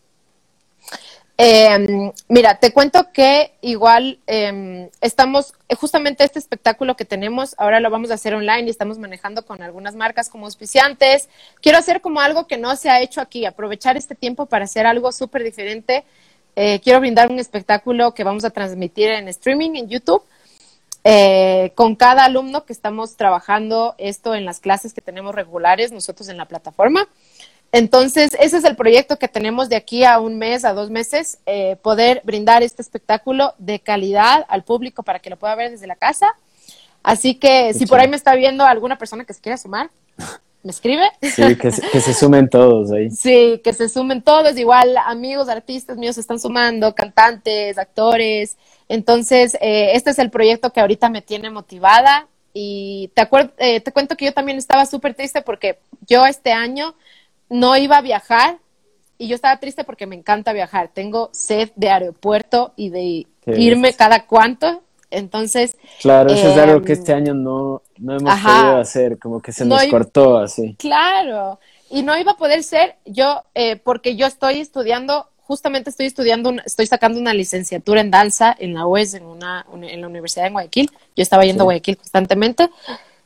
Speaker 2: Eh, mira, te cuento que igual eh, estamos, justamente este espectáculo que tenemos, ahora lo vamos a hacer online y estamos manejando con algunas marcas como auspiciantes. Quiero hacer como algo que no se ha hecho aquí, aprovechar este tiempo para hacer algo súper diferente. Eh, quiero brindar un espectáculo que vamos a transmitir en streaming en YouTube. Eh, con cada alumno que estamos trabajando esto en las clases que tenemos regulares nosotros en la plataforma. Entonces, ese es el proyecto que tenemos de aquí a un mes, a dos meses, eh, poder brindar este espectáculo de calidad al público para que lo pueda ver desde la casa. Así que si por ahí me está viendo alguna persona que se quiera sumar, me escribe.
Speaker 1: Sí, que se, sumen todos ahí.
Speaker 2: Sí, que se sumen todos. Igual amigos, artistas míos se están sumando, cantantes, actores. Entonces, eh, este es el proyecto que ahorita me tiene motivada. Y te, eh, te cuento que yo también estaba súper triste porque yo este año no iba a viajar y yo estaba triste porque me encanta viajar. Tengo sed de aeropuerto y de irme cada cuánto. Entonces.
Speaker 1: Claro, eso es algo que em, este año no, no hemos podido hacer, como que se nos cortó así.
Speaker 2: Claro, y no iba a poder ser yo, eh, porque yo estoy estudiando justamente estoy estudiando, estoy sacando una licenciatura en danza en la UES, en, una, en la Universidad de Guayaquil. Yo estaba yendo a Guayaquil constantemente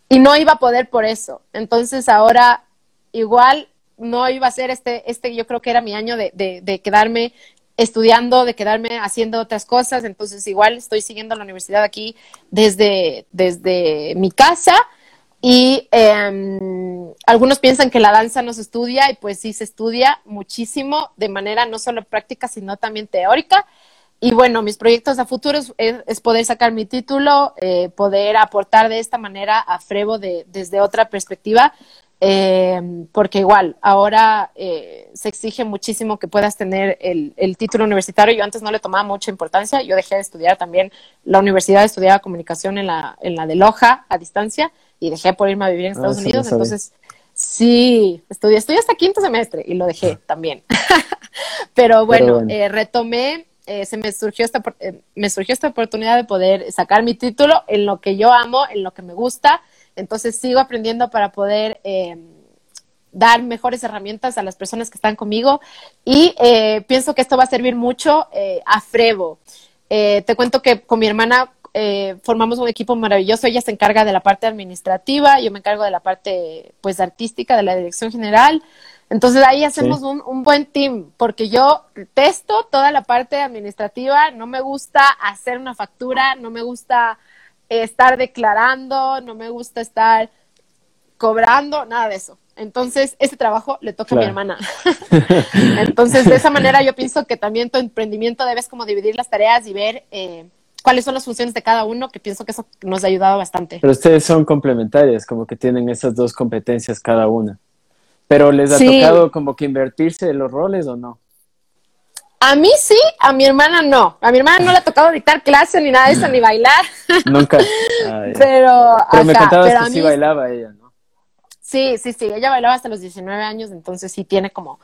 Speaker 2: y no iba a poder por eso. Entonces ahora igual no iba a ser este, este yo creo que era mi año de, de, quedarme estudiando, de quedarme haciendo otras cosas. Entonces igual estoy siguiendo la universidad aquí desde, desde mi casa y em, algunos piensan que la danza no se estudia y pues sí se estudia muchísimo de manera no solo práctica, sino también teórica. Y bueno, mis proyectos a futuro es, poder sacar mi título, eh, poder aportar de esta manera a Frevo de, desde otra perspectiva, em, porque igual ahora eh, se exige muchísimo que puedas tener el, el, título universitario. Yo antes no le tomaba mucha importancia, yo dejé de estudiar también la universidad, estudiaba comunicación en la, en la de Loja a distancia y dejé por irme a vivir en Estados ah, Unidos. Entonces, sí, estudié, estudié hasta quinto semestre y lo dejé ah. también. Pero bueno, eh, retomé, eh, se me surgió, esta, eh, me surgió esta oportunidad de poder sacar mi título en lo que yo amo, en lo que me gusta. Entonces sigo aprendiendo para poder dar mejores herramientas a las personas que están conmigo y pienso que esto va a servir mucho a Frevo. te cuento que con mi hermana eh, formamos un equipo maravilloso. Ella se encarga de la parte administrativa, yo me encargo de la parte pues artística, de la dirección general. Entonces ahí hacemos un, un, buen team, porque yo testo toda la parte administrativa, no me gusta hacer una factura, no me gusta estar declarando, no me gusta estar cobrando, nada de eso. Entonces, ese trabajo le toca a mi hermana. Entonces, de esa manera yo pienso que también tu emprendimiento debes como dividir las tareas y ver eh, cuáles son las funciones de cada uno, que pienso que eso nos ha ayudado bastante.
Speaker 1: Pero ustedes son complementarias, como que tienen esas dos competencias cada una. Pero ¿les ha tocado como que invertirse los roles o no?
Speaker 2: A mí sí, a mi hermana no. A mi hermana no le ha tocado dictar clase ni nada de eso, ni bailar.
Speaker 1: Nunca.
Speaker 2: Ah, pero,
Speaker 1: pero me contabas que sí bailaba ella, ¿no?
Speaker 2: Sí, sí, sí. Ella bailaba hasta los 19 años, entonces sí tiene como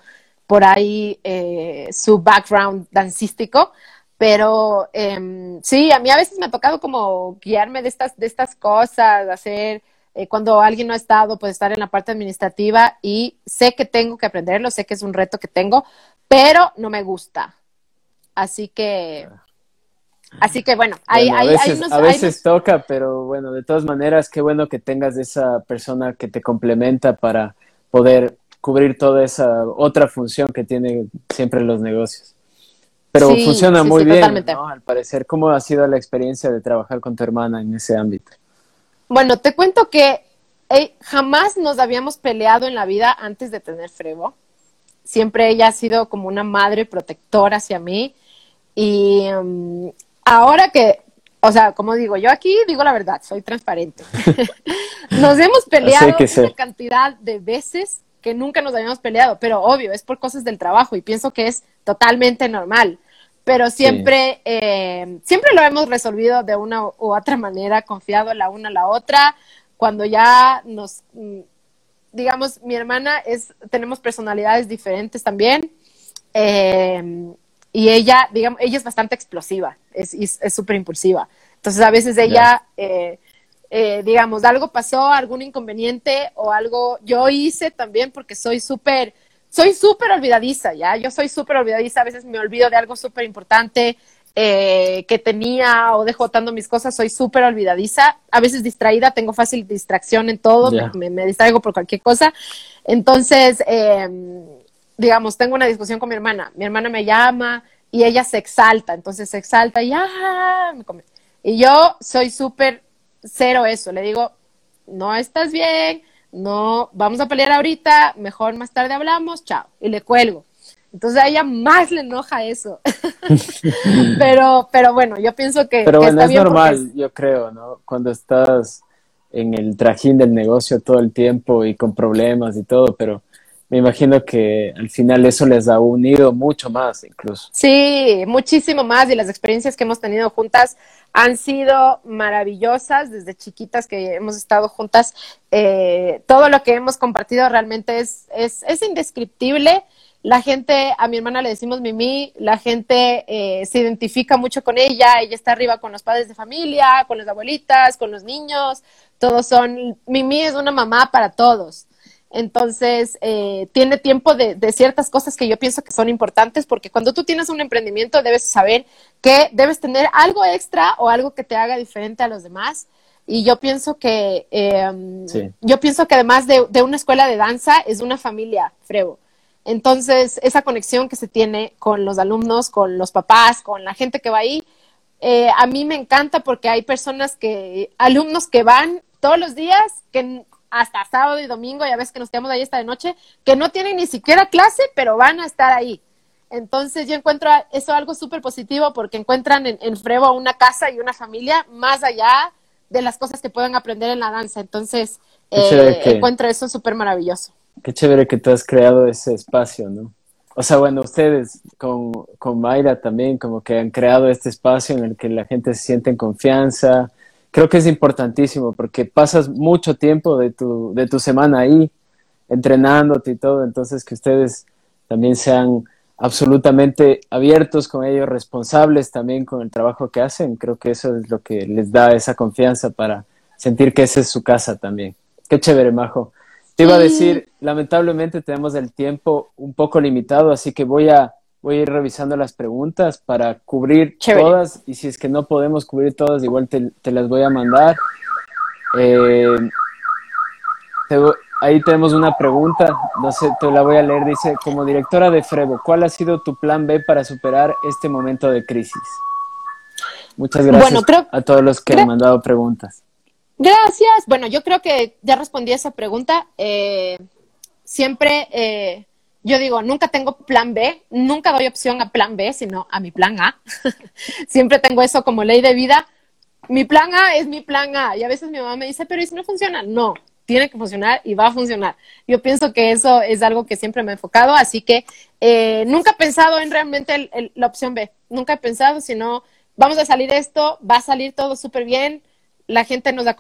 Speaker 2: por ahí eh, su background dancístico. Pero eh, sí, a mí a veces me ha tocado como guiarme de estas, de estas cosas, hacer, eh, cuando alguien no ha estado, pues estar en la parte administrativa y sé que tengo que aprenderlo, sé que es un reto que tengo, pero no me gusta. Así que, así que bueno, hay,
Speaker 1: a veces, a veces toca, pero bueno, de todas maneras, qué bueno que tengas esa persona que te complementa para poder cubrir toda esa otra función que tienen siempre los negocios. Pero funciona muy bien, ¿no? Al parecer, ¿cómo ha sido la experiencia de trabajar con tu hermana en ese ámbito?
Speaker 2: Bueno, te cuento que jamás nos habíamos peleado en la vida antes de tener Frevo. Siempre ella ha sido como una madre protectora hacia mí. Y mm, ahora que, o sea, como digo, yo aquí digo la verdad, soy transparente. nos hemos peleado una cantidad de veces que nunca nos habíamos peleado, pero obvio, es por cosas del trabajo y pienso que es totalmente normal. Pero siempre, eh, siempre lo hemos resolvido de una u otra manera, confiado la una a la otra. Cuando ya nos, mm, digamos, mi hermana es, tenemos personalidades diferentes también. Eh, y ella, digamos, ella es bastante explosiva, es súper impulsiva. Entonces, a veces ella, eh, eh, digamos, algo pasó, algún inconveniente o algo yo hice también porque soy súper, soy súper olvidadiza, ¿ya? Yo soy súper olvidadiza, a veces me olvido de algo súper importante eh, que tenía o dejo botando mis cosas, soy súper olvidadiza, a veces distraída, tengo fácil distracción en todo, me, distraigo por cualquier cosa. Entonces, em, digamos, tengo una discusión con mi hermana, mi hermana me llama y ella se exalta, entonces se exalta y, ah, y yo soy súper cero eso. Le digo, no estás bien, no, vamos a pelear ahorita, mejor más tarde hablamos, chao. Y le cuelgo. Entonces a ella más le enoja eso. pero, pero bueno, yo pienso que.
Speaker 1: Pero bueno, es normal, yo creo, ¿no? Cuando estás en el trajín del negocio todo el tiempo y con problemas y todo, pero me imagino que al final eso les ha unido mucho más incluso.
Speaker 2: Sí, muchísimo más y las experiencias que hemos tenido juntas han sido maravillosas desde chiquitas que hemos estado juntas. Eh, todo lo que hemos compartido realmente es, es, es, indescriptible. La gente, a mi hermana le decimos Mimi, la gente eh, se identifica mucho con ella, ella está arriba con los padres de familia, con las abuelitas, con los niños, todos son, Mimi es una mamá para todos. Entonces, eh, tiene tiempo de, de, ciertas cosas que yo pienso que son importantes, porque cuando tú tienes un emprendimiento debes saber que debes tener algo extra o algo que te haga diferente a los demás. Y yo pienso que, eh, yo pienso que además de, de, una escuela de danza, es una familia, Frevo. Entonces, esa conexión que se tiene con los alumnos, con los papás, con la gente que va ahí, eh, a mí me encanta porque hay personas que, alumnos que van todos los días, que hasta sábado y domingo, ya ves que nos quedamos ahí esta de noche, que no tienen ni siquiera clase, pero van a estar ahí. Entonces yo encuentro eso algo súper positivo porque encuentran en, en, Frevo una casa y una familia más allá de las cosas que pueden aprender en la danza. Entonces eh, encuentro eso súper maravilloso.
Speaker 1: Qué chévere que tú has creado ese espacio, ¿no? O sea, bueno, ustedes con, con Mayra también como que han creado este espacio en el que la gente se siente en confianza, creo que es importantísimo porque pasas mucho tiempo de tu, de tu semana ahí entrenándote y todo, entonces que ustedes también sean absolutamente abiertos con ellos, responsables también con el trabajo que hacen, creo que eso es lo que les da esa confianza para sentir que esa es su casa también. Qué chévere, Majo. Te iba a decir, lamentablemente tenemos el tiempo un poco limitado, así que voy a voy a ir revisando las preguntas para cubrir todas y si es que no podemos cubrir todas, igual te, las voy a mandar. Eh, ahí tenemos una pregunta, no sé, te la voy a leer. Dice, como directora de Frevo, ¿cuál ha sido tu plan B para superar este momento de crisis? Muchas gracias a todos los que han mandado preguntas.
Speaker 2: Gracias. Bueno, yo creo que ya respondí a esa pregunta. Eh, siempre eh, yo digo, nunca tengo plan B, nunca doy opción a plan B, sino a mi plan A. Siempre tengo eso como ley de vida. Mi plan A es mi plan A. Y a veces mi mamá me dice, pero ¿y si no funciona? No, tiene que funcionar y va a funcionar. Yo pienso que eso es algo que siempre me he enfocado, así que eh, nunca he pensado en realmente la opción B. Nunca he pensado, sino vamos a salir esto, va a salir todo súper bien, la gente nos ha,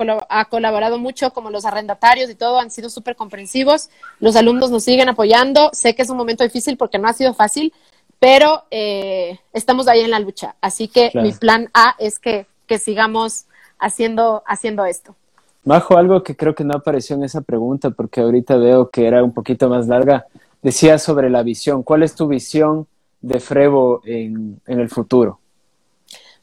Speaker 2: colaborado mucho, como los arrendatarios y todo, han sido súper comprensivos. Los alumnos nos siguen apoyando. Sé que es un momento difícil porque no ha sido fácil, pero eh, estamos ahí en la lucha. Así que mi plan A es que, que sigamos haciendo, haciendo esto.
Speaker 1: Majo, algo que creo que no apareció en esa pregunta, porque ahorita veo que era un poquito más larga, decía sobre la visión. ¿Cuál es tu visión de Frevo en, en el futuro?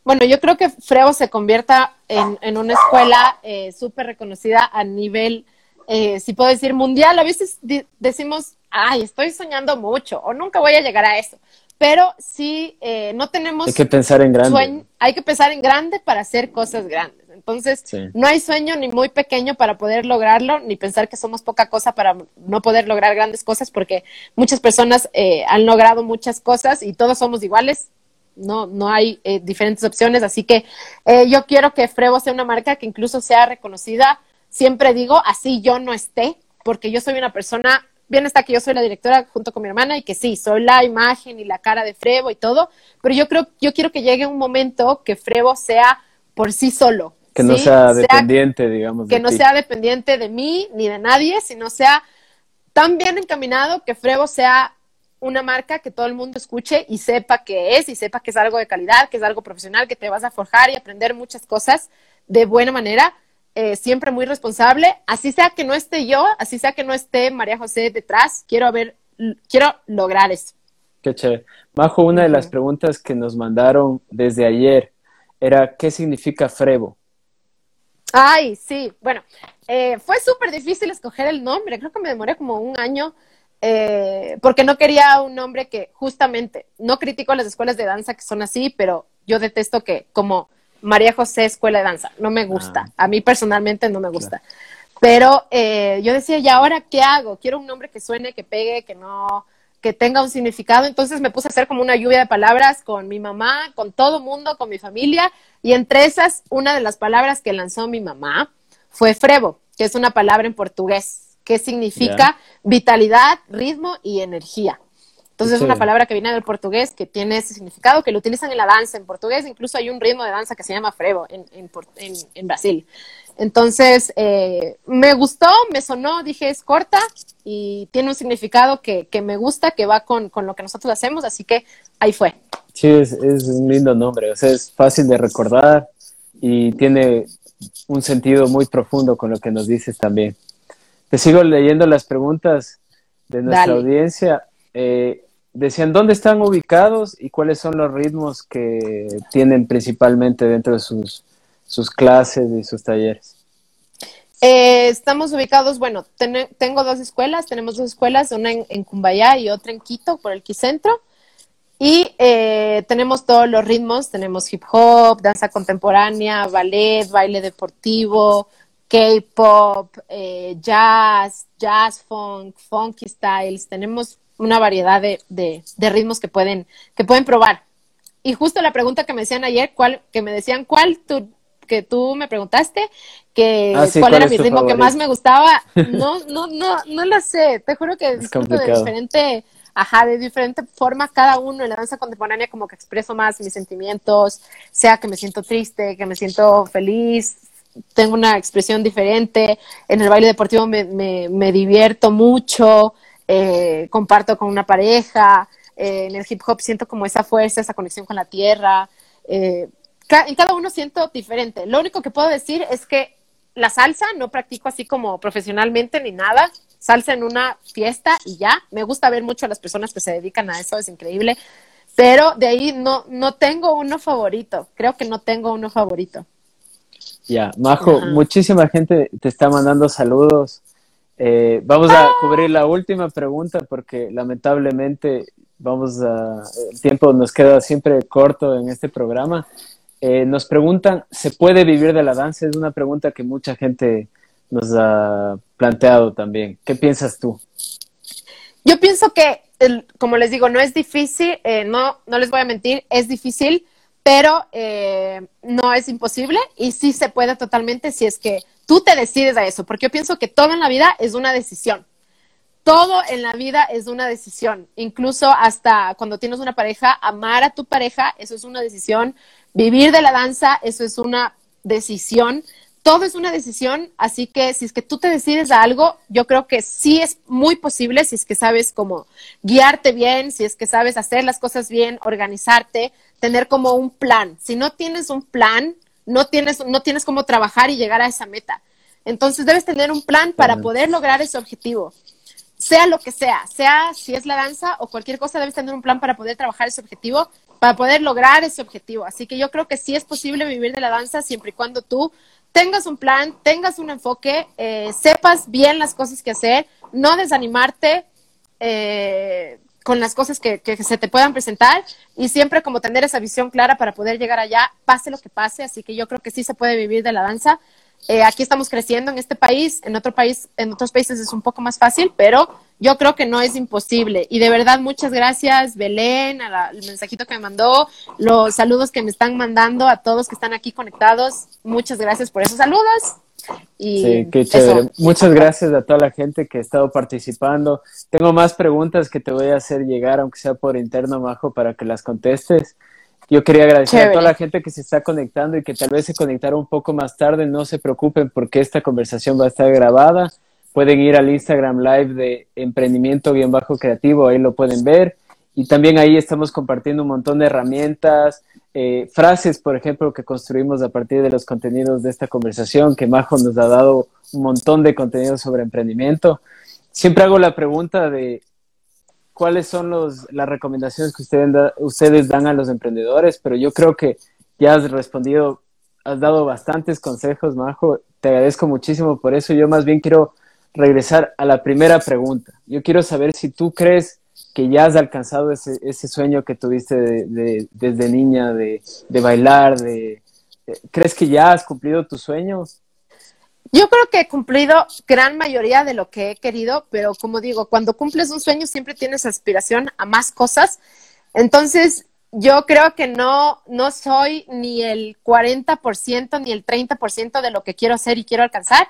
Speaker 2: Bueno, yo creo que Frevo se convierta en, en una escuela eh, súper reconocida a nivel, eh, si puedo decir, mundial. A veces decimos, ay, estoy soñando mucho o nunca voy a llegar a eso. Pero si eh, no tenemos...
Speaker 1: Hay que pensar en grande.
Speaker 2: hay que pensar en grande para hacer cosas grandes. Entonces, no hay sueño ni muy pequeño para poder lograrlo, ni pensar que somos poca cosa para no poder lograr grandes cosas, porque muchas personas eh, han logrado muchas cosas y todos somos iguales no, no hay eh, diferentes opciones, así que eh, yo quiero que Frevo sea una marca que incluso sea reconocida, siempre digo, así yo no esté, porque yo soy una persona, bien está que yo soy la directora junto con mi hermana y que sí, soy la imagen y la cara de Frevo y todo, pero yo creo, yo quiero que llegue un momento que Frevo sea por sí solo.
Speaker 1: Que no sea dependiente, digamos.
Speaker 2: Que no sea dependiente de mí ni de nadie, sino sea tan bien encaminado que Frevo sea una marca que todo el mundo escuche y sepa qué es y sepa que es algo de calidad, que es algo profesional, que te vas a forjar y aprender muchas cosas de buena manera, eh, siempre muy responsable, así sea que no esté yo, así sea que no esté María José detrás, quiero ver, quiero lograr eso.
Speaker 1: Qué chévere. Majo, una de las preguntas que nos mandaron desde ayer era, ¿qué significa Frevo?
Speaker 2: Ay, sí, bueno, eh, fue súper difícil escoger el nombre, creo que me demoré como un año eh, porque no quería un nombre que justamente, no critico a las escuelas de danza que son así, pero yo detesto que como María José Escuela de Danza, no me gusta, ah. a mí personalmente no me gusta. Pero eh, yo decía, ¿y ahora qué hago? Quiero un nombre que suene, que pegue, que no, que tenga un significado. Entonces me puse a hacer como una lluvia de palabras con mi mamá, con todo mundo, con mi familia. Y entre esas, una de las palabras que lanzó mi mamá fue frevo, que es una palabra en portugués que significa vitalidad, ritmo y energía. Entonces es una palabra que viene del portugués que tiene ese significado, que lo utilizan en la danza en portugués, incluso hay un ritmo de danza que se llama frevo en, en, Brasil. Entonces eh, me gustó, me sonó, dije es corta y tiene un significado que, que me gusta, que va con, con, lo que nosotros hacemos, así que ahí fue.
Speaker 1: Sí, es, es un lindo nombre, o sea, es fácil de recordar y tiene un sentido muy profundo con lo que nos dices también. Te sigo leyendo las preguntas de nuestra audiencia. Eh, decían dónde están ubicados y cuáles son los ritmos que tienen principalmente dentro de sus, sus clases y sus talleres.
Speaker 2: Eh, estamos ubicados, bueno, tengo dos escuelas, tenemos dos escuelas, una en, en, Cumbayá y otra en Quito, por el Quicentro. Y eh, tenemos todos los ritmos, tenemos hip hop, danza contemporánea, ballet, baile deportivo, K-pop, eh, jazz, jazz funk, funky styles. Tenemos una variedad de, de, ritmos que pueden, que pueden probar. Y justo la pregunta que me decían ayer, cuál, que me decían, ¿cuál tú, que tú me preguntaste, que ah, cuál, era mi ritmo que más me gustaba? No, no, no, no lo sé. Te juro que disfruto de diferente, ajá, de diferente forma cada uno. En la danza contemporánea como que expreso más mis sentimientos, sea que me siento triste, que me siento feliz, tengo una expresión diferente. En el baile deportivo me, me, divierto mucho. Eh, comparto con una pareja, eh, en el hip hop siento como esa fuerza, esa conexión con la tierra. Eh, en cada uno siento diferente. Lo único que puedo decir es que la salsa no practico así como profesionalmente ni nada. Salsa en una fiesta y ya. Me gusta ver mucho a las personas que se dedican a eso, es increíble. Pero de ahí no, no tengo uno favorito. Creo que no tengo uno favorito.
Speaker 1: Ya, Majo, muchísima gente te está mandando saludos. Eh, vamos a cubrir la última pregunta porque lamentablemente vamos a, el tiempo nos queda siempre corto en este programa. Eh, nos preguntan, ¿se puede vivir de la danza? Es una pregunta que mucha gente nos ha planteado también. ¿Qué piensas tú?
Speaker 2: Yo pienso que, como les digo, no es difícil, eh, no, no les voy a mentir, es difícil, pero no es imposible y sí se puede totalmente si es que tú te decides a eso, porque yo pienso que todo en la vida es una decisión. Todo en la vida es una decisión, incluso hasta cuando tienes una pareja, amar a tu pareja, eso es una decisión, vivir de la danza, eso es una decisión, todo es una decisión, así que si es que tú te decides a algo, yo creo que sí es muy posible, si es que sabes cómo guiarte bien, si es que sabes hacer las cosas bien, organizarte, tener como un plan. Si no tienes un plan, no tienes, no tienes cómo trabajar y llegar a esa meta. Entonces debes tener un plan para poder lograr ese objetivo. Sea lo que sea, sea si es la danza o cualquier cosa, debes tener un plan para poder trabajar ese objetivo, para poder lograr ese objetivo. Así que yo creo que sí es posible vivir de la danza siempre y cuando tú tengas un plan, tengas un enfoque, eh, sepas bien las cosas que hacer, no desanimarte, eh, con las cosas que, se te puedan presentar y siempre como tener esa visión clara para poder llegar allá, pase lo que pase. Así que yo creo que sí se puede vivir de la danza. Eh, aquí estamos creciendo en este país, en otro país, en otros países es un poco más fácil, pero yo creo que no es imposible. Y de verdad, muchas gracias, Belén, al mensajito que me mandó, los saludos que me están mandando a todos que están aquí conectados. Muchas gracias por esos saludos.
Speaker 1: sí, qué chévere. Muchas gracias a toda la gente que ha estado participando. Tengo más preguntas que te voy a hacer llegar, aunque sea por interno, Majo, para que las contestes. Yo quería agradecer a toda la gente que se está conectando y que tal vez se conectaron un poco más tarde. No se preocupen porque esta conversación va a estar grabada. Pueden ir al Instagram Live de emprendimiento-creativo, ahí lo pueden ver. Y también ahí estamos compartiendo un montón de herramientas, eh, frases, por ejemplo, que construimos a partir de los contenidos de esta conversación, que Majo nos ha dado un montón de contenido sobre emprendimiento. Siempre hago la pregunta de cuáles son los, las recomendaciones que ustedes, ustedes dan a los emprendedores, pero yo creo que ya has respondido, has dado bastantes consejos, Majo. Te agradezco muchísimo por eso. Yo más bien quiero regresar a la primera pregunta. Yo quiero saber si tú crees que ya has alcanzado ese, ese sueño que tuviste de, desde niña de, bailar, de, ¿crees que ya has cumplido tus sueños?
Speaker 2: Yo creo que he cumplido gran mayoría de lo que he querido, pero como digo, cuando cumples un sueño siempre tienes aspiración a más cosas. Entonces, yo creo que no, no soy ni el 40% ni el 30% de lo que quiero hacer y quiero alcanzar.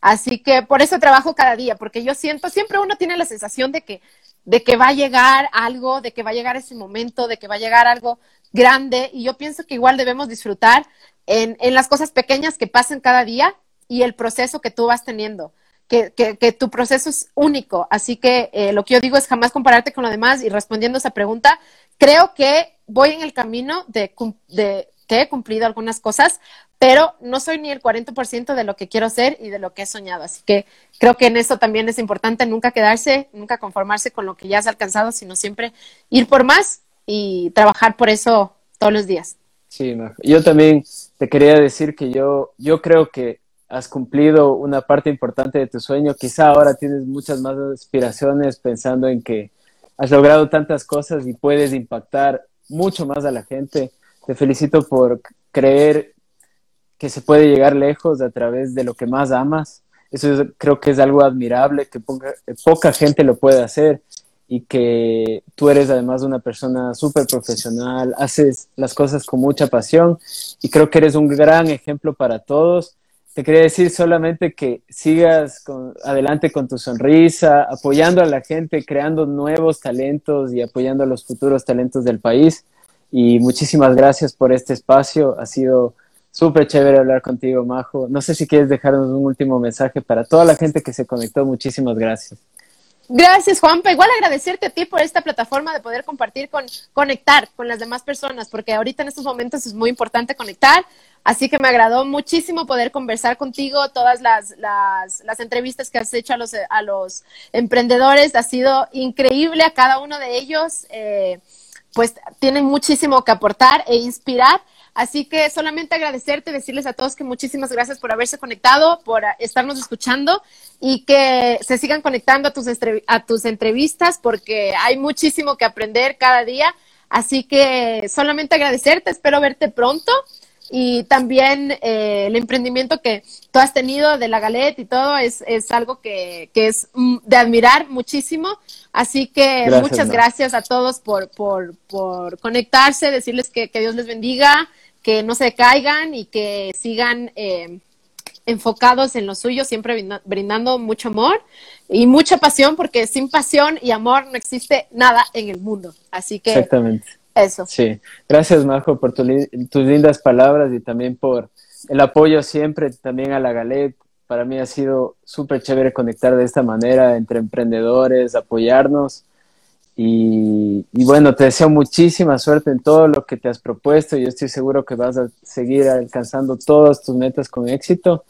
Speaker 2: Así que por eso trabajo cada día, porque yo siento, siempre uno tiene la sensación de que de que va a llegar algo, de que va a llegar ese momento, de que va a llegar algo grande. Y yo pienso que igual debemos disfrutar en, en las cosas pequeñas que pasan cada día y el proceso que tú vas teniendo. Que, que, tu proceso es único. Así que eh, lo que yo digo es jamás compararte con lo demás y respondiendo esa pregunta, creo que voy en el camino de, de que he cumplido algunas cosas, pero no soy ni el 40% de lo que quiero ser y de lo que he soñado. Así que creo que en eso también es importante nunca quedarse, nunca conformarse con lo que ya has alcanzado, sino siempre ir por más y trabajar por eso todos los días.
Speaker 1: Sí, yo también te quería decir que yo, yo creo que has cumplido una parte importante de tu sueño. Quizá ahora tienes muchas más aspiraciones pensando en que has logrado tantas cosas y puedes impactar mucho más a la gente. Te felicito por creer que se puede llegar lejos a través de lo que más amas. Eso creo que es algo admirable, que poca, gente lo puede hacer y que tú eres además una persona súper profesional, haces las cosas con mucha pasión y creo que eres un gran ejemplo para todos. Te quería decir solamente que sigas adelante con tu sonrisa, apoyando a la gente, creando nuevos talentos y apoyando a los futuros talentos del país. Y muchísimas gracias por este espacio. Ha sido súper chévere hablar contigo, Majo. No sé si quieres dejarnos un último mensaje para toda la gente que se conectó. Muchísimas gracias.
Speaker 2: Gracias, Juanpa. Igual agradecerte a ti por esta plataforma de poder compartir con, conectar con las demás personas, porque ahorita en estos momentos es muy importante conectar. Así que me agradó muchísimo poder conversar contigo, todas las, las, las entrevistas que has hecho a los, a los emprendedores. Ha sido increíble a cada uno de ellos. Eh, pues tienen muchísimo que aportar e inspirar. Así que solamente agradecerte, decirles a todos que muchísimas gracias por haberse conectado, por estarnos escuchando y que se sigan conectando a tus, a tus entrevistas porque hay muchísimo que aprender cada día. Así que solamente agradecerte, espero verte pronto y también eh, el emprendimiento que tú has tenido de la galette y todo es, es algo que, que, es mm, de admirar muchísimo. Así que muchas gracias a todos por, por, por conectarse, decirles que, que, Dios les bendiga, que no se caigan y que sigan eh, enfocados en lo suyo, siempre brindando mucho amor y mucha pasión, porque sin pasión y amor no existe nada en el mundo. Así que
Speaker 1: Exactamente.
Speaker 2: Eso.
Speaker 1: Sí, gracias Majo por tus lindas palabras y también por el apoyo siempre también a la Galet. Para mí ha sido súper chévere conectar de esta manera entre emprendedores, apoyarnos. Y, y, bueno, te deseo muchísima suerte en todo lo que te has propuesto. Yo estoy seguro que vas a seguir alcanzando todas tus metas con éxito.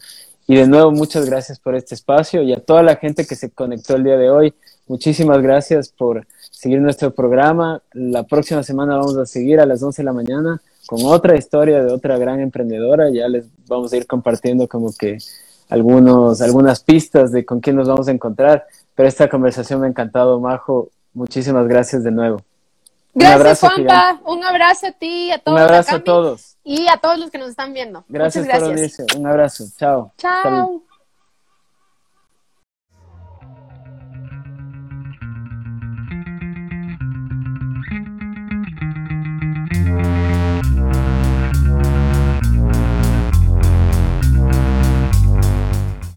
Speaker 1: Y de nuevo, muchas gracias por este espacio y a toda la gente que se conectó el día de hoy. Muchísimas gracias por seguir nuestro programa. La próxima semana vamos a seguir a las 11 de la mañana con otra historia de otra gran emprendedora. Ya les vamos a ir compartiendo como que algunos, algunas pistas de con quién nos vamos a encontrar. Pero esta conversación me ha encantado, Majo. Muchísimas gracias de nuevo.
Speaker 2: Gracias, Juanpa. Un abrazo a ti, a todos.
Speaker 1: Un abrazo a todos.
Speaker 2: Y a todos los que nos están viendo.
Speaker 1: Gracias,
Speaker 2: Muchas gracias.
Speaker 1: por unirse. Un abrazo. Chao.
Speaker 2: Chao.